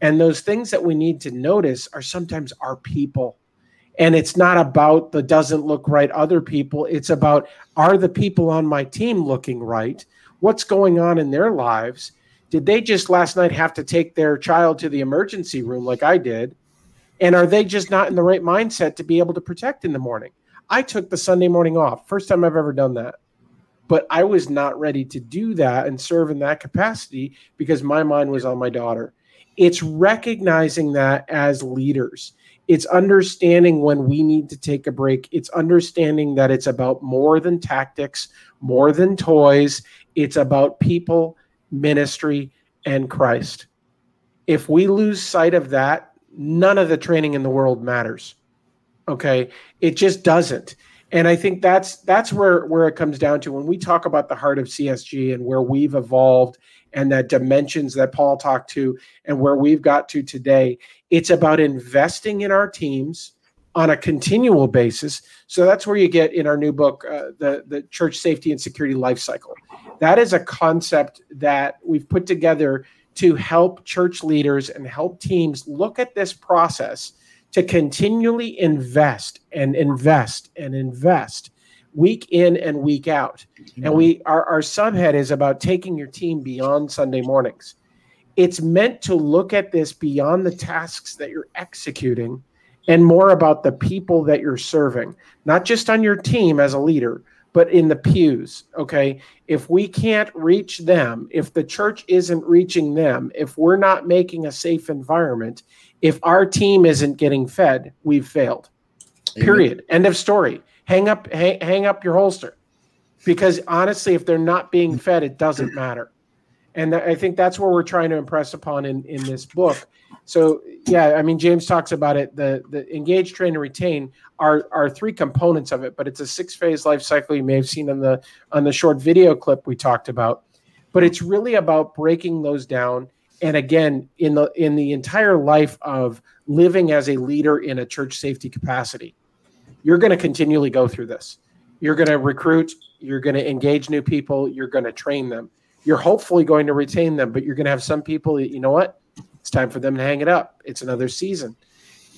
And those things that we need to notice are sometimes our people. And it's not about the doesn't look right other people. It's about are the people on my team looking right? what's going on in their lives. Did they just last night have to take their child to the emergency room like I did? And are they just not in the right mindset to be able to protect in the morning? I took the Sunday morning off. First time I've ever done that. But I was not ready to do that and serve in that capacity because my mind was on my daughter. It's recognizing that as leaders. It's understanding when we need to take a break. It's understanding that it's about more than tactics, more than toys. It's about people, ministry, and Christ. If we lose sight of that, none of the training in the world matters. Okay? It just doesn't. And I think that's that's where where it comes down to when we talk about the heart of CSG and where we've evolved and that dimensions that Paul talked to and where we've got to today. It's about investing in our teams on a continual basis. So that's where you get in our new book, uh, the the church safety and security life cycle. That is a concept that we've put together to help church leaders and help teams look at this process to continually invest and invest and invest week in and week out. And we mm-hmm. our, our subhead is about taking your team beyond Sunday mornings. It's meant to look at this beyond the tasks that you're executing and more about the people that you're serving, not just on your team as a leader, but in the pews. Okay. If we can't reach them, if the church isn't reaching them, if we're not making a safe environment, if our team isn't getting fed, we've failed. Amen. Period. End of story. Hang up, hang, hang up your holster. Because honestly, if they're not being fed, it doesn't matter. And I think that's what we're trying to impress upon in, in this book so yeah, I mean James talks about it. The the engage, train, and retain are are three components of it, but it's a six phase life cycle. You may have seen on the on the short video clip we talked about. But it's really about breaking those down. And again, in the in the entire life of living as a leader in a church safety capacity, you're going to continually go through this. You're going to recruit. You're going to engage new people. You're going to train them. You're hopefully going to retain them, but you're going to have some people that you know what it's time for them to hang it up. It's another season.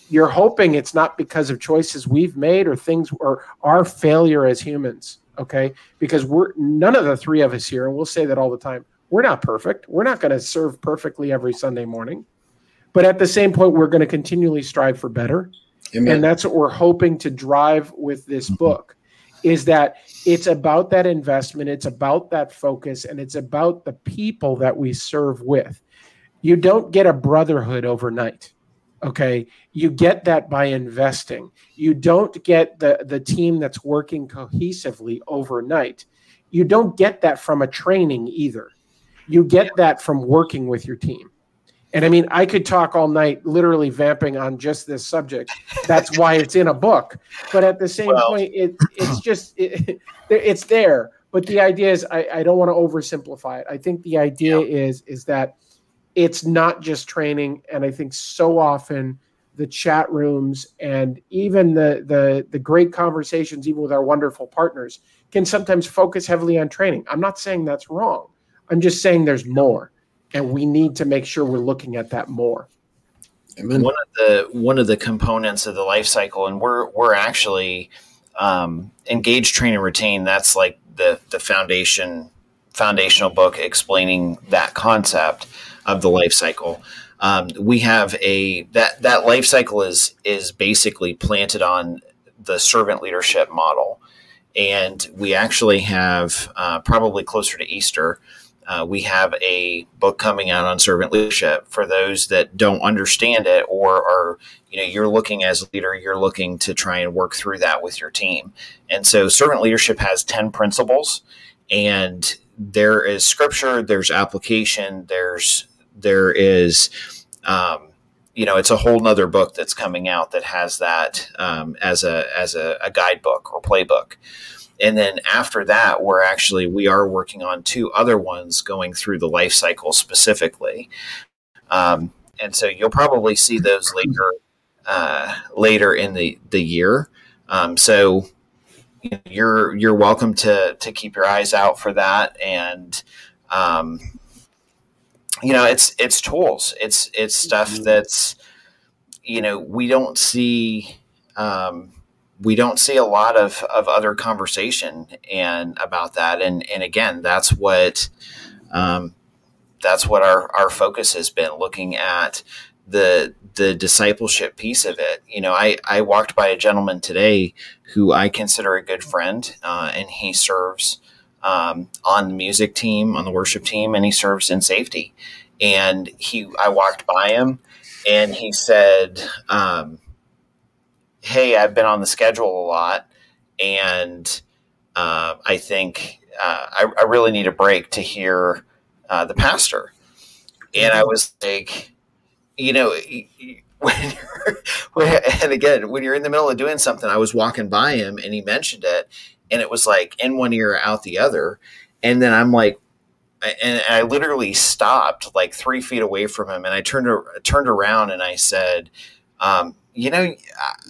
you're hoping it's not because of choices we've made or things or our failure as humans okay because we're none of the three of us here and we'll say that all the time we're not perfect we're not going to serve perfectly every sunday morning but at the same point we're going to continually strive for better Amen. and that's what we're hoping to drive with this mm-hmm. book is that it's about that investment it's about that focus and it's about the people that we serve with. You don't get a brotherhood overnight okay? You get that by investing. You don't get the the team that's working cohesively overnight. You don't get that from a training either. You get that from working with your team and i mean i could talk all night literally vamping on just this subject. That's why it's in a book. But at the same well, point it, it's just it, it's there. But the idea is I, I don't want to oversimplify it. I think the idea yeah. is is that it's not just training. And i think so often the chat rooms and even the the the great conversations even with our wonderful partners can sometimes focus heavily on training. I'm not saying that's wrong. I'm just saying there's more and we need to make sure we're looking at that more Amen. one of the one of the components of the life cycle and we're we're actually um, engage train and retain that's like the the foundation foundational book explaining that concept of the life cycle. Um, we have a that that life cycle is is basically planted on the servant leadership model, and we actually have uh, probably closer to Easter. Uh, we have a book coming out on servant leadership for those that don't understand it or are you know you're looking as a leader you're looking to try and work through that with your team and so servant leadership has 10 principles and there is scripture there's application there's there is, um, you know, it's a whole nother book that's coming out that has that um, as a as a, a guidebook or playbook. And then after that, we're actually we are working on two other ones going through the life cycle specifically. Um, and so you'll probably see those later uh, later in the the year. Um, so you're you're welcome to to keep your eyes out for that and um, you know it's it's tools it's it's stuff mm-hmm. that's you know we don't see um, we don't see a lot of of other conversation and about that and and again that's what um, that's what our our focus has been looking at the the discipleship piece of it you know i i walked by a gentleman today who i consider a good friend uh, and he serves um, on the music team, on the worship team, and he serves in safety. And he, I walked by him, and he said, um, "Hey, I've been on the schedule a lot, and uh, I think uh, I, I, really need a break to hear uh, the pastor." And I was like, you know. When you're, and again, when you're in the middle of doing something, I was walking by him and he mentioned it, and it was like in one ear out the other and then i'm like and i literally stopped like three feet away from him and i turned turned around and i said um, you know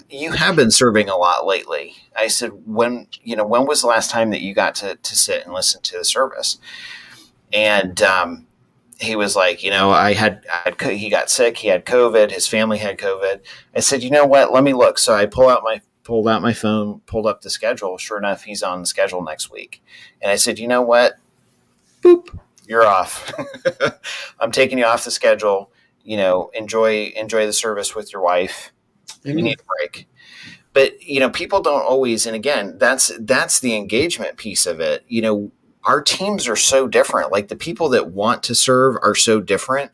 you have been serving a lot lately i said when you know when was the last time that you got to, to sit and listen to the service and um, he was like, you know, I had, I had, he got sick, he had COVID, his family had COVID. I said, you know what? Let me look. So I pull out my pulled out my phone, pulled up the schedule. Sure enough, he's on the schedule next week. And I said, you know what? Boop, you're off. I'm taking you off the schedule. You know, enjoy enjoy the service with your wife. Mm-hmm. You need a break. But you know, people don't always. And again, that's that's the engagement piece of it. You know, our teams are so different. Like the people that want to serve are so different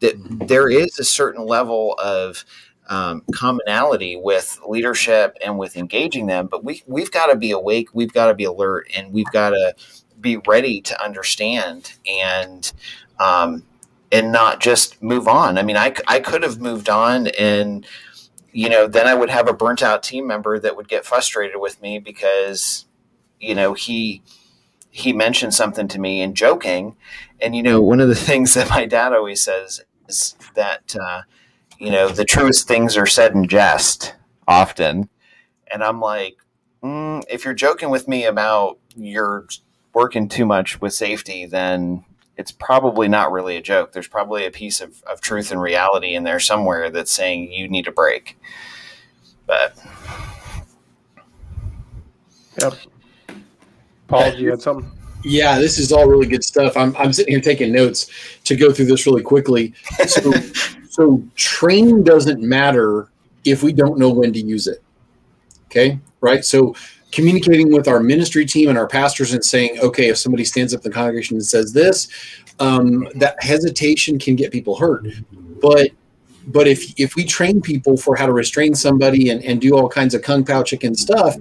that mm-hmm. there is a certain level of um, commonality with leadership and with engaging them. But we we've got to be awake, we've got to be alert, and we've got to be ready to understand and um, and not just move on. I mean, I I could have moved on and you know then I would have a burnt out team member that would get frustrated with me because you know he he mentioned something to me in joking and you know one of the things that my dad always says is that uh, you know, the truest things are said in jest often. And I'm like, mm, if you're joking with me about you're working too much with safety, then it's probably not really a joke. There's probably a piece of, of truth and reality in there somewhere that's saying you need a break. But Yep. Paul, do you had something? Yeah, this is all really good stuff. I'm, I'm sitting here taking notes to go through this really quickly. So, so training doesn't matter if we don't know when to use it. Okay, right? So communicating with our ministry team and our pastors and saying, okay, if somebody stands up in the congregation and says this, um, that hesitation can get people hurt. But but if if we train people for how to restrain somebody and, and do all kinds of kung pao chicken stuff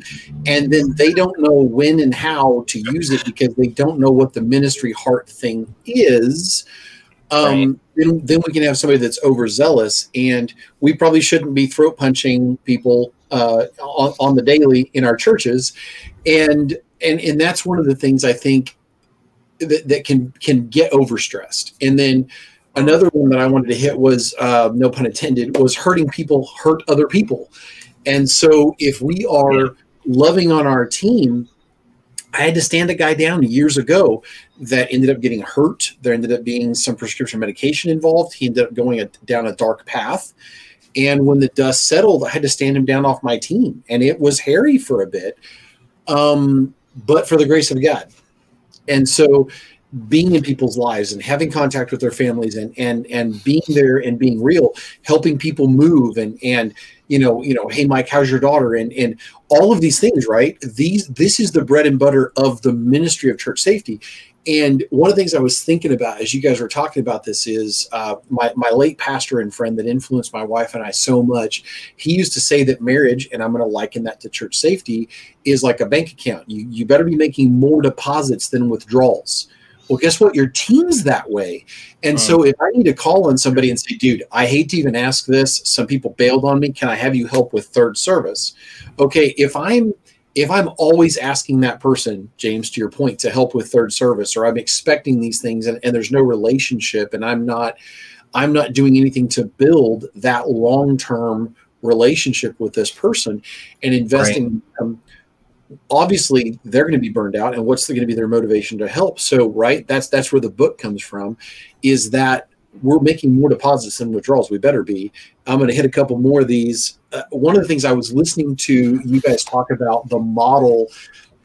and then they don't know when and how to use it because they don't know what the ministry heart thing is um, right. then, then we can have somebody that's overzealous and we probably shouldn't be throat punching people uh, on, on the daily in our churches and and and that's one of the things i think that, that can can get overstressed and then another one that I wanted to hit was uh, no pun intended was hurting people hurt other people, and so if we are loving on our team. I had to stand a guy down years ago that ended up getting hurt. There ended up being some prescription medication involved. He ended up going a, down a dark path. And when the dust settled, I had to stand him down off my team. And it was hairy for a bit, um, but for the grace of God. And so being in people's lives and having contact with their families and and and being there and being real helping people move and and you know you know hey mike how's your daughter and and all of these things right these this is the bread and butter of the ministry of church safety and one of the things i was thinking about as you guys were talking about this is uh, my, my late pastor and friend that influenced my wife and i so much he used to say that marriage and i'm going to liken that to church safety is like a bank account you, you better be making more deposits than withdrawals well, guess what? Your team's that way. And so hmm. if I need to call on somebody and say, dude, I hate to even ask this. Some people bailed on me. Can I have you help with third service? Okay, if I'm if I'm always asking that person, James, to your point, to help with third service, or I'm expecting these things and, and there's no relationship and I'm not I'm not doing anything to build that long-term relationship with this person and investing right. obviously they're going to be burned out and what's going to be their motivation to help? So right that's that's where the book comes from is that we're making more deposits than withdrawals. We better be. I'm going to hit a couple more of these. Uh, one of the things i was listening to you guys talk about the model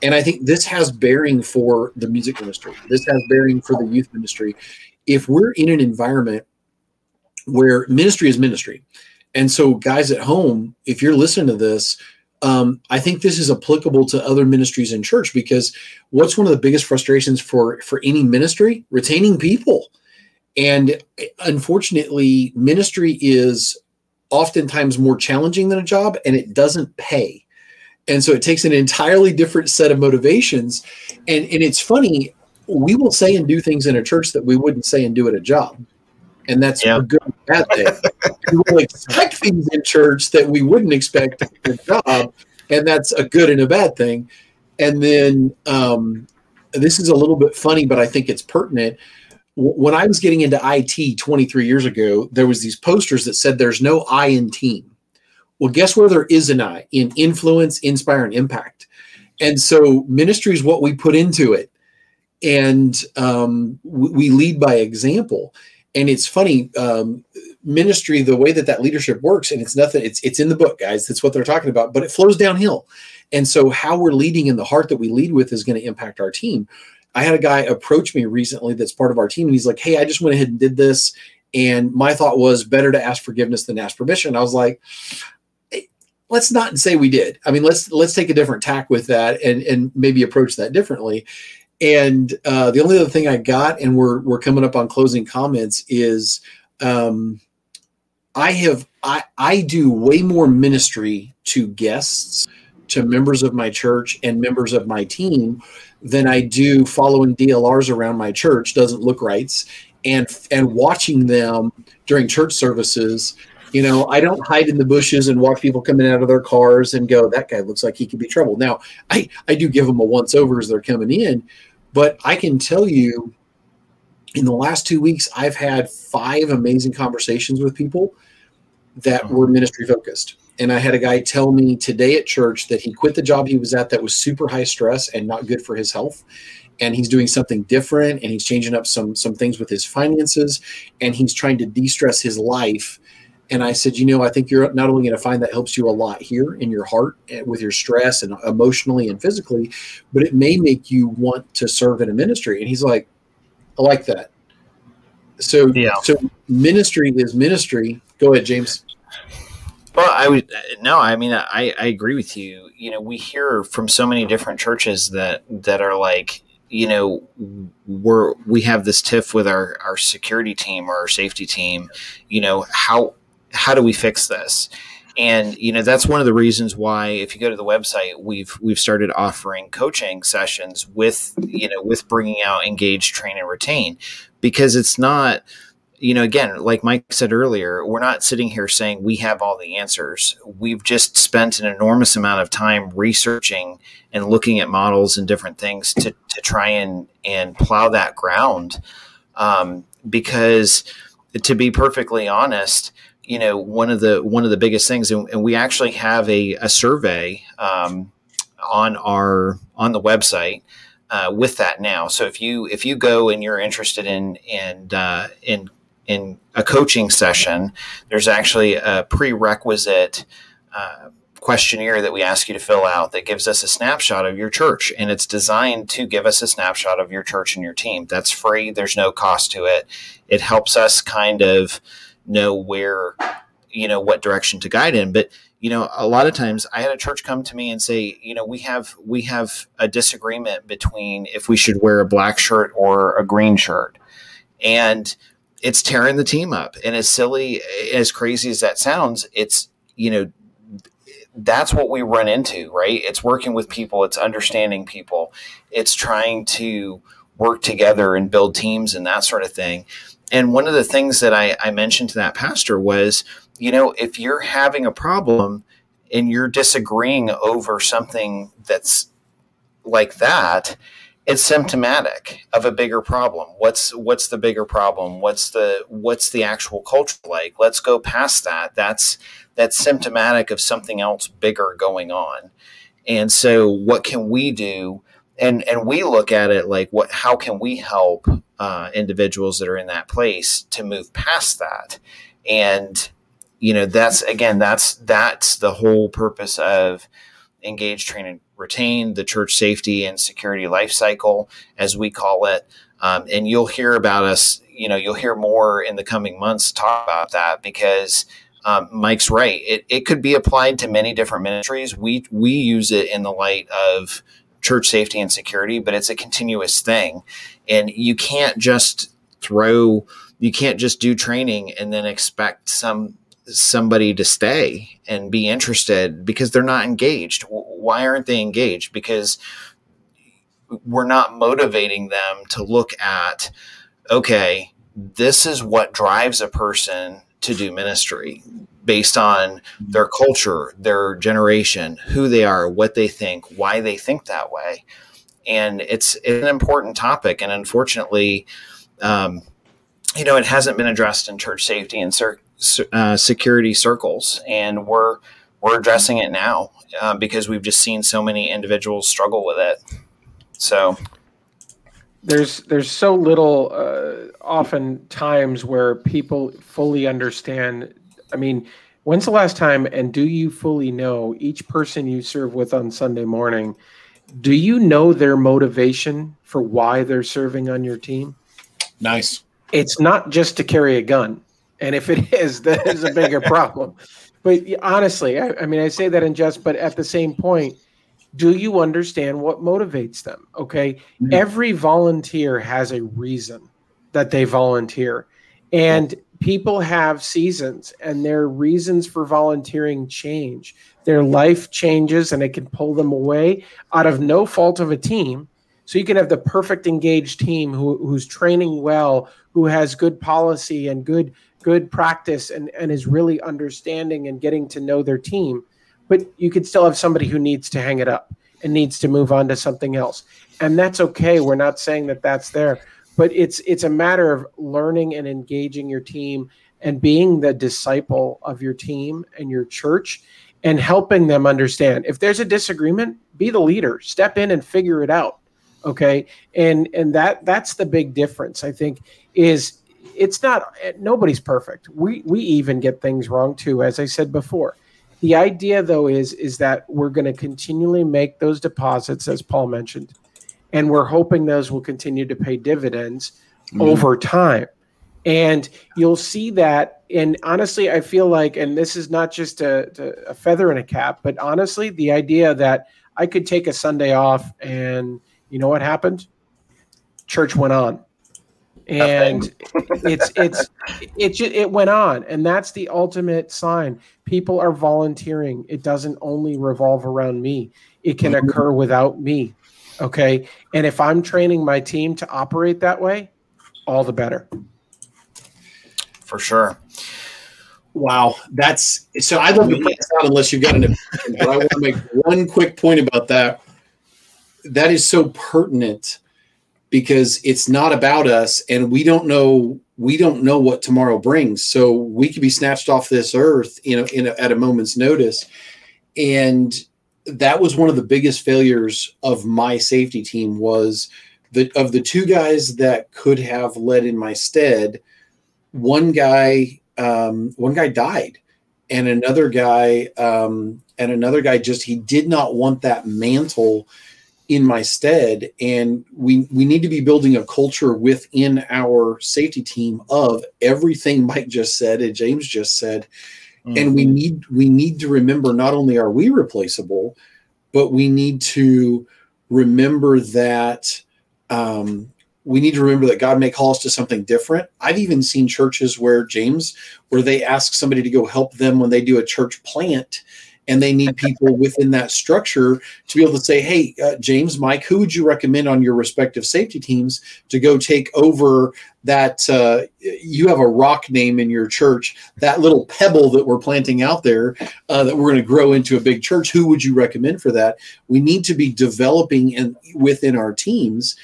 and i think this has bearing for the music ministry this has bearing for the youth ministry if we're in an environment where ministry is ministry and so guys at home if you're listening to this um, I think this is applicable to other ministries in church because what's one of the biggest frustrations for for any ministry? Retaining people, and unfortunately, ministry is oftentimes more challenging than a job, and it doesn't pay. And so it takes an entirely different set of motivations. And and it's funny, we will say and do things in a church that we wouldn't say and do at a job and that's yep. a good and bad thing. we will expect things in church that we wouldn't expect at a job, and that's a good and a bad thing. And then um, this is a little bit funny, but I think it's pertinent. When I was getting into IT 23 years ago, there was these posters that said there's no I in team. Well, guess where there is an I in influence, inspire, and impact. And so ministry is what we put into it. And um, we lead by example and it's funny um, ministry the way that that leadership works and it's nothing it's it's in the book guys that's what they're talking about but it flows downhill and so how we're leading in the heart that we lead with is going to impact our team i had a guy approach me recently that's part of our team and he's like hey i just went ahead and did this and my thought was better to ask forgiveness than ask permission. I was like hey, let's not say we did. I mean let's let's take a different tack with that and and maybe approach that differently. And uh, the only other thing I got, and we're we're coming up on closing comments, is um, I have I I do way more ministry to guests, to members of my church and members of my team than I do following DLRs around my church. Doesn't look right, and and watching them during church services. You know, I don't hide in the bushes and watch people coming out of their cars and go, "That guy looks like he could be trouble." Now, I I do give them a once over as they're coming in, but I can tell you, in the last two weeks, I've had five amazing conversations with people that were ministry focused. And I had a guy tell me today at church that he quit the job he was at that was super high stress and not good for his health. and he's doing something different and he's changing up some some things with his finances and he's trying to de-stress his life. And i said you know i think you're not only going to find that helps you a lot here in your heart eh, with your stress and emotionally and physically but it may make you want to serve in a ministry. And he's like i like that. So yeah. so ministry is ministry. Go ahead james well, I would no. I mean, I, I agree with you. You know, we hear from so many different churches that that are like, you know we're we have this tiff with our our security team or our safety team you know how how do we fix this and you know that's one of the reasons why if you go to the website we've we've started offering coaching sessions with you know with bringing out engage train and retain because it's not you know, again, like Mike said earlier, we're not sitting here saying we have all the answers. We've just spent an enormous amount of time researching and looking at models and different things to, to try and, and plow that ground. Um, because to be perfectly honest, you know, one of the one of the biggest things, and, and we actually have a, a survey um, on our on the website uh, with that now. So if you if you go and you're interested in in uh, in in a coaching session, there's actually a prerequisite uh, questionnaire that we ask you to fill out that gives us a snapshot of your church. And it's designed to give us a snapshot of your church and your team. That's free, there's no cost to it. It helps us kind of know where, you know, what direction to guide in. But you know a lot of times i had a church come to me and say you know we have we have a disagreement between if we should wear a black shirt or a green shirt and it's tearing the team up. And as silly, as crazy as that sounds, it's, you know, that's what we run into, right? It's working with people, it's understanding people, it's trying to work together and build teams and that sort of thing. And one of the things that I, I mentioned to that pastor was, you know, if you're having a problem and you're disagreeing over something that's like that, it's symptomatic of a bigger problem. What's what's the bigger problem? What's the what's the actual culture like? Let's go past that. That's that's symptomatic of something else bigger going on. And so what can we do? And and we look at it like what how can we help uh, individuals that are in that place to move past that? And you know that's again that's that's the whole purpose of engage training retain the church safety and security life cycle, as we call it. Um, and you'll hear about us, you know, you'll hear more in the coming months talk about that because um, Mike's right. It, it could be applied to many different ministries. We, we use it in the light of church safety and security, but it's a continuous thing. And you can't just throw, you can't just do training and then expect some somebody to stay and be interested because they're not engaged. Why aren't they engaged? Because we're not motivating them to look at, okay, this is what drives a person to do ministry based on their culture, their generation, who they are, what they think, why they think that way. And it's, an important topic. And unfortunately, um, you know, it hasn't been addressed in church safety and cir- uh, security circles, and we're we're addressing it now uh, because we've just seen so many individuals struggle with it. So there's there's so little uh, often times where people fully understand. I mean, when's the last time, and do you fully know each person you serve with on Sunday morning? Do you know their motivation for why they're serving on your team? Nice. It's not just to carry a gun. And if it is, that is a bigger problem. But honestly, I, I, mean, I say that in jest, but at the same point, do you understand what motivates them? Okay. Mm-hmm. Every volunteer has a reason that they volunteer. And people have seasons and their reasons for volunteering change. Their life changes and it can pull them away out of no fault of a team. So you can have the perfect engaged team who, who's training well, who has good policy and good good practice and, and is really understanding and getting to know their team. But you could still have somebody who needs to hang it up and needs to move on to something else. And that's okay. We're not saying that that's there, but it's it's a matter of learning and engaging your team and being the disciple of your team and your church and helping them understand. If there's a disagreement, be the leader. Step in and figure it out. Okay, and and that that's the big difference. I think is it's not nobody's perfect. We we even get things wrong too, as I said before. The idea though is is that we're going to continually make those deposits, as Paul mentioned, and we're hoping those will continue to pay dividends mm-hmm. over time. And you'll see that. And honestly, I feel like, and this is not just a, a feather in a cap, but honestly, the idea that I could take a Sunday off and you know what happened? Church went on and it's it's it just, it went on and that's the ultimate sign. People are volunteering. It doesn't only revolve around me. It can mm-hmm. occur without me okay? And if i'm training my team to operate that way all the better. For sure. Wow that's so i'd love to put this out unless you've got an opinion but i want to make one quick point about that. That is so pertinent because it's not about us and we don't know we don't know what tomorrow brings. So we could be snatched off this earth you know in a, at a moment's notice. And that was one of the biggest failures of my safety team was that of the two guys that could have led in my stead one guy um, one guy died and another guy um, and another guy just he did not want that mantle in my stead and we we need to be building a culture within our safety team of everything mike just said and james just said mm-hmm. and we mm-hmm. need we need to remember not only are we replaceable but we need to remember that um, we need to remember that god may call us to something different i've even seen churches where james where they ask somebody to go help them when they do a church plant and they need people within that structure to be able to say, "Hey, uh, James, Mike, who would you recommend on your respective safety teams to go take over that? Uh, you have a rock name in your church, that little pebble that we're planting out there uh, that we're going to grow into a big church. Who would you recommend for that? We need to be developing and within our teams."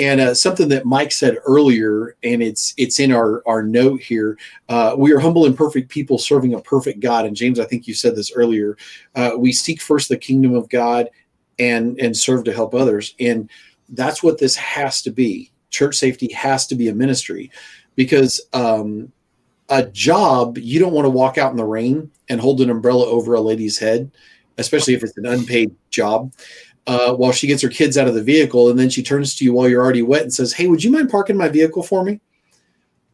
And uh, something that Mike said earlier, and it's it's in our our note here. Uh, we are humble and perfect people serving a perfect God. And James, I think you said this earlier. Uh, we seek first the kingdom of God, and and serve to help others. And that's what this has to be. Church safety has to be a ministry, because um, a job you don't want to walk out in the rain and hold an umbrella over a lady's head, especially if it's an unpaid job uh, while she gets her kids out of the vehicle, and then she turns to you while you're already wet and says, "Hey, would you mind parking my vehicle for me?"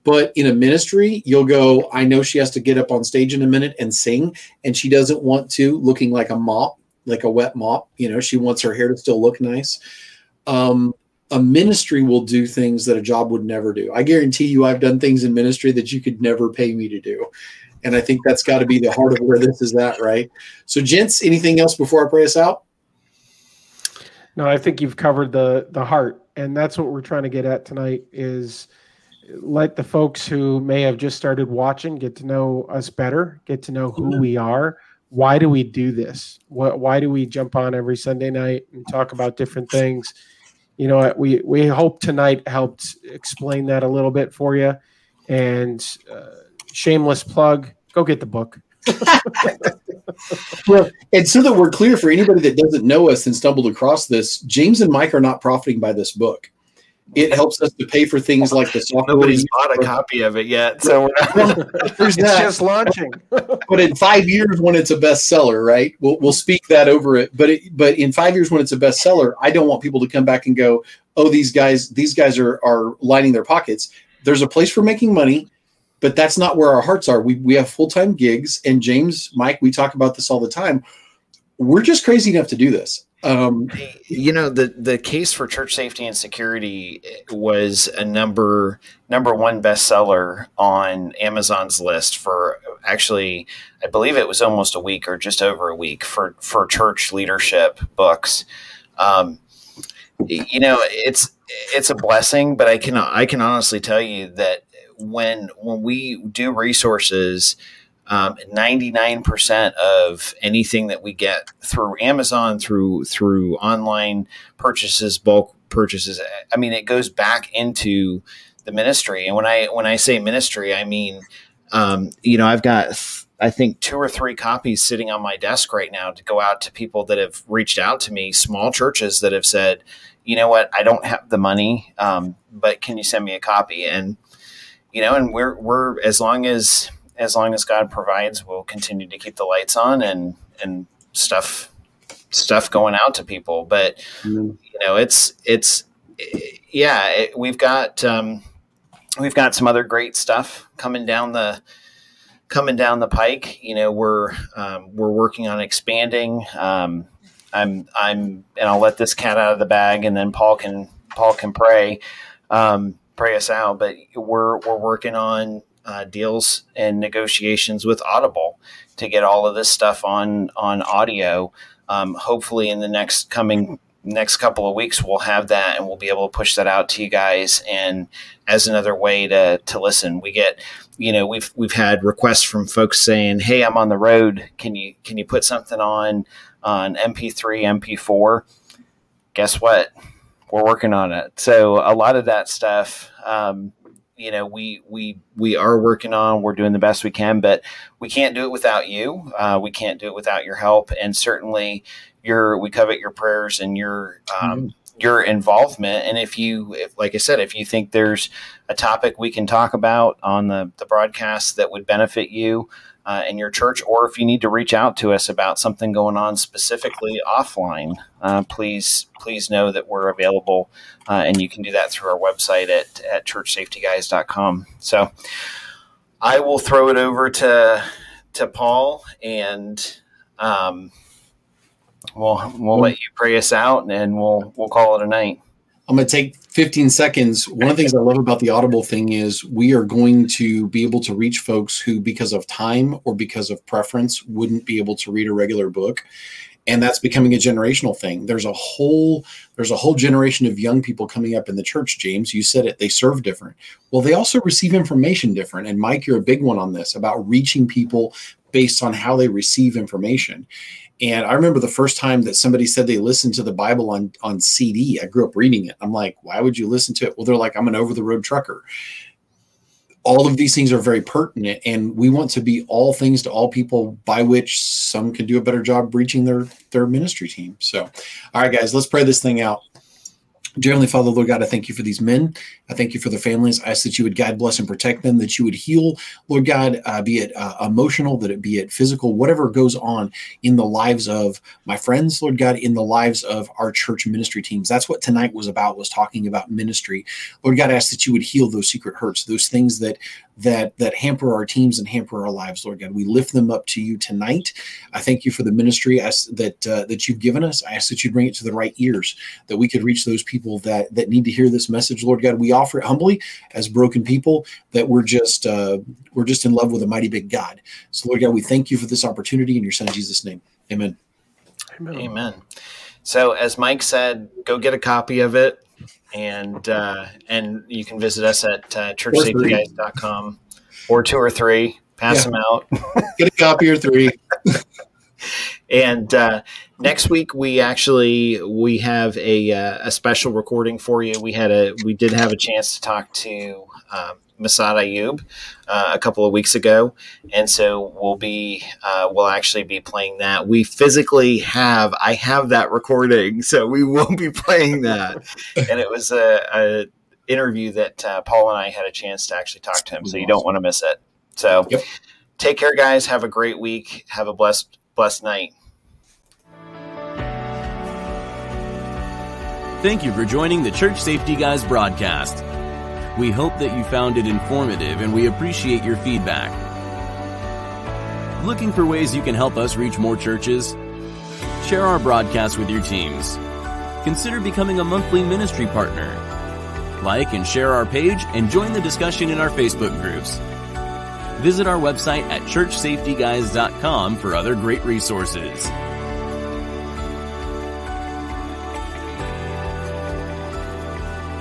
But in a ministry, you'll go, I know she has to get up on stage in a minute and sing, and she doesn't want to looking like a mop, like a wet mop. You know, she wants her hair to still look nice. Um, a ministry will do things that a job would never do. I guarantee you, I've done things in ministry that you could never pay me to do. And I think that's got to be the heart of where this is at, right? So, gents, anything else before I pray us out? No, I think you've covered the the heart, and that's what we're trying to get at tonight. Is let the folks who may have just started watching get to know us better, get to know who we are. Why do we do this? What, why do we jump on every Sunday night and talk about different things? You know, we we hope tonight helped explain that a little bit for you. And uh, shameless plug, go get the book. Well, and so that we're clear for anybody that doesn't know us and stumbled across this, James and Mike are not profiting by this book. It helps us to pay for things like the software. Nobody's bought a copy of it yet, so it's just launching. but in five years, when it's a bestseller, right? We'll we'll speak that over it. But it, but in five years, when it's a bestseller, I don't want people to come back and go, "Oh, these guys, these guys are are lining their pockets." There's a place for making money but that's not where our hearts are. We we have full time gigs, and James, Mike, we talk about this all the time. We're just crazy enough to do this. Um, you know the the case for church safety and security was a number number one bestseller on Amazon's list for actually I believe it was almost a week or just over a week for for church leadership books. Um, you know it's it's a blessing, but I can I can honestly tell you that when when we do resources, um, 99% of anything that we get through Amazon, through through online purchases, bulk purchases, I mean, it goes back into the ministry. And when I when I say ministry, I mean, um, you know, I've got th- I think two or three copies sitting on my desk right now to go out to people that have reached out to me, small churches that have said, you know what, I don't have the money, um, but can you send me a copy? And you know, and we're we're as long as as long as God provides, we'll continue to keep the lights on and and stuff stuff going out to people. But mm-hmm. you know, it's it's yeah, it, we've got um, we've got some other great stuff coming down the coming down the pike. You know, we're um, we're working on expanding. Um, I'm I'm and I'll let this cat out of the bag, and then Paul can Paul can pray um, pray us out. But we're we're working on uh, deals and negotiations with Audible to get all of this stuff on on audio. Um, hopefully, in the next coming next couple of weeks, we'll have that and we'll be able to push that out to you guys and as another way to to listen. We get you know we've we've had requests from folks saying, "Hey, I'm on the road. Can you can you put something on on MP3, MP4?" Guess what? We're working on it. So a lot of that stuff. Um, you know we we we are working on we're doing the best we can but we can't do it without you uh, we can't do it without your help and certainly your we covet your prayers and your um, mm-hmm. your involvement and if you if, like i said if you think there's a topic we can talk about on the the broadcast that would benefit you uh, in your church, or if you need to reach out to us about something going on specifically offline, uh, please please know that we're available, uh, and you can do that through our website at at churchsafetyguys.com. So I will throw it over to to Paul, and um, we'll we'll let you pray us out, and we'll we'll call it a night. I'm going to take 15 seconds. One of the things I love about the Audible thing is we are going to be able to reach folks who, because of time or because of preference, wouldn't be able to read a regular book. And that's becoming a generational thing. There's a whole there's a whole generation of young people coming up in the church. James, you said it. They serve different. Well, they also receive information different. And Mike, you're a big one on this about reaching people based on how they receive information. And I remember the first time that somebody said they listened to the Bible on on CD. I grew up reading it. I'm like, why would you listen to it? Well, they're like, I'm an over the road trucker. All of these things are very pertinent, and we want to be all things to all people, by which some can do a better job reaching their their ministry team. So, all right, guys, let's pray this thing out. Dear Heavenly Father, Lord God, I thank you for these men. I thank you for their families. I ask that you would guide, bless, and protect them, that you would heal, Lord God, uh, be it uh, emotional, that it be it physical, whatever goes on in the lives of my friends, Lord God, in the lives of our church ministry teams. That's what tonight was about, was talking about ministry. Lord God, I ask that you would heal those secret hurts, those things that that that hamper our teams and hamper our lives, Lord God. We lift them up to you tonight. I thank you for the ministry that uh, that you've given us. I ask that you bring it to the right ears, that we could reach those people that that need to hear this message, Lord God. We offer it humbly as broken people that we're just uh, we're just in love with a mighty big God. So, Lord God, we thank you for this opportunity in your Son Jesus' name. Amen. Amen. Amen. So, as Mike said, go get a copy of it and uh, and you can visit us at uh, churchsafetyguys.com or two or three. Pass yeah. them out. Get a copy or three. and uh, next week we actually we have a uh, a special recording for you. We had a we did have a chance to talk to um, Massad Ayoob uh, a couple of weeks ago, and so we'll be uh, we'll actually be playing that. We physically have I have that recording, so we will be playing that. and it was a, a interview that uh, Paul and I had a chance to actually talk to him, so you don't want to miss it. So yep. take care, guys. Have a great week. Have a blessed blessed night. Thank you for joining the Church Safety Guys broadcast. We hope that you found it informative and we appreciate your feedback. Looking for ways you can help us reach more churches? Share our broadcast with your teams. Consider becoming a monthly ministry partner. Like and share our page and join the discussion in our Facebook groups. Visit our website at churchsafetyguys.com for other great resources.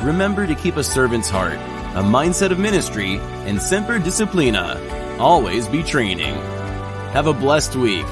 Remember to keep a servant's heart, a mindset of ministry, and semper disciplina. Always be training. Have a blessed week.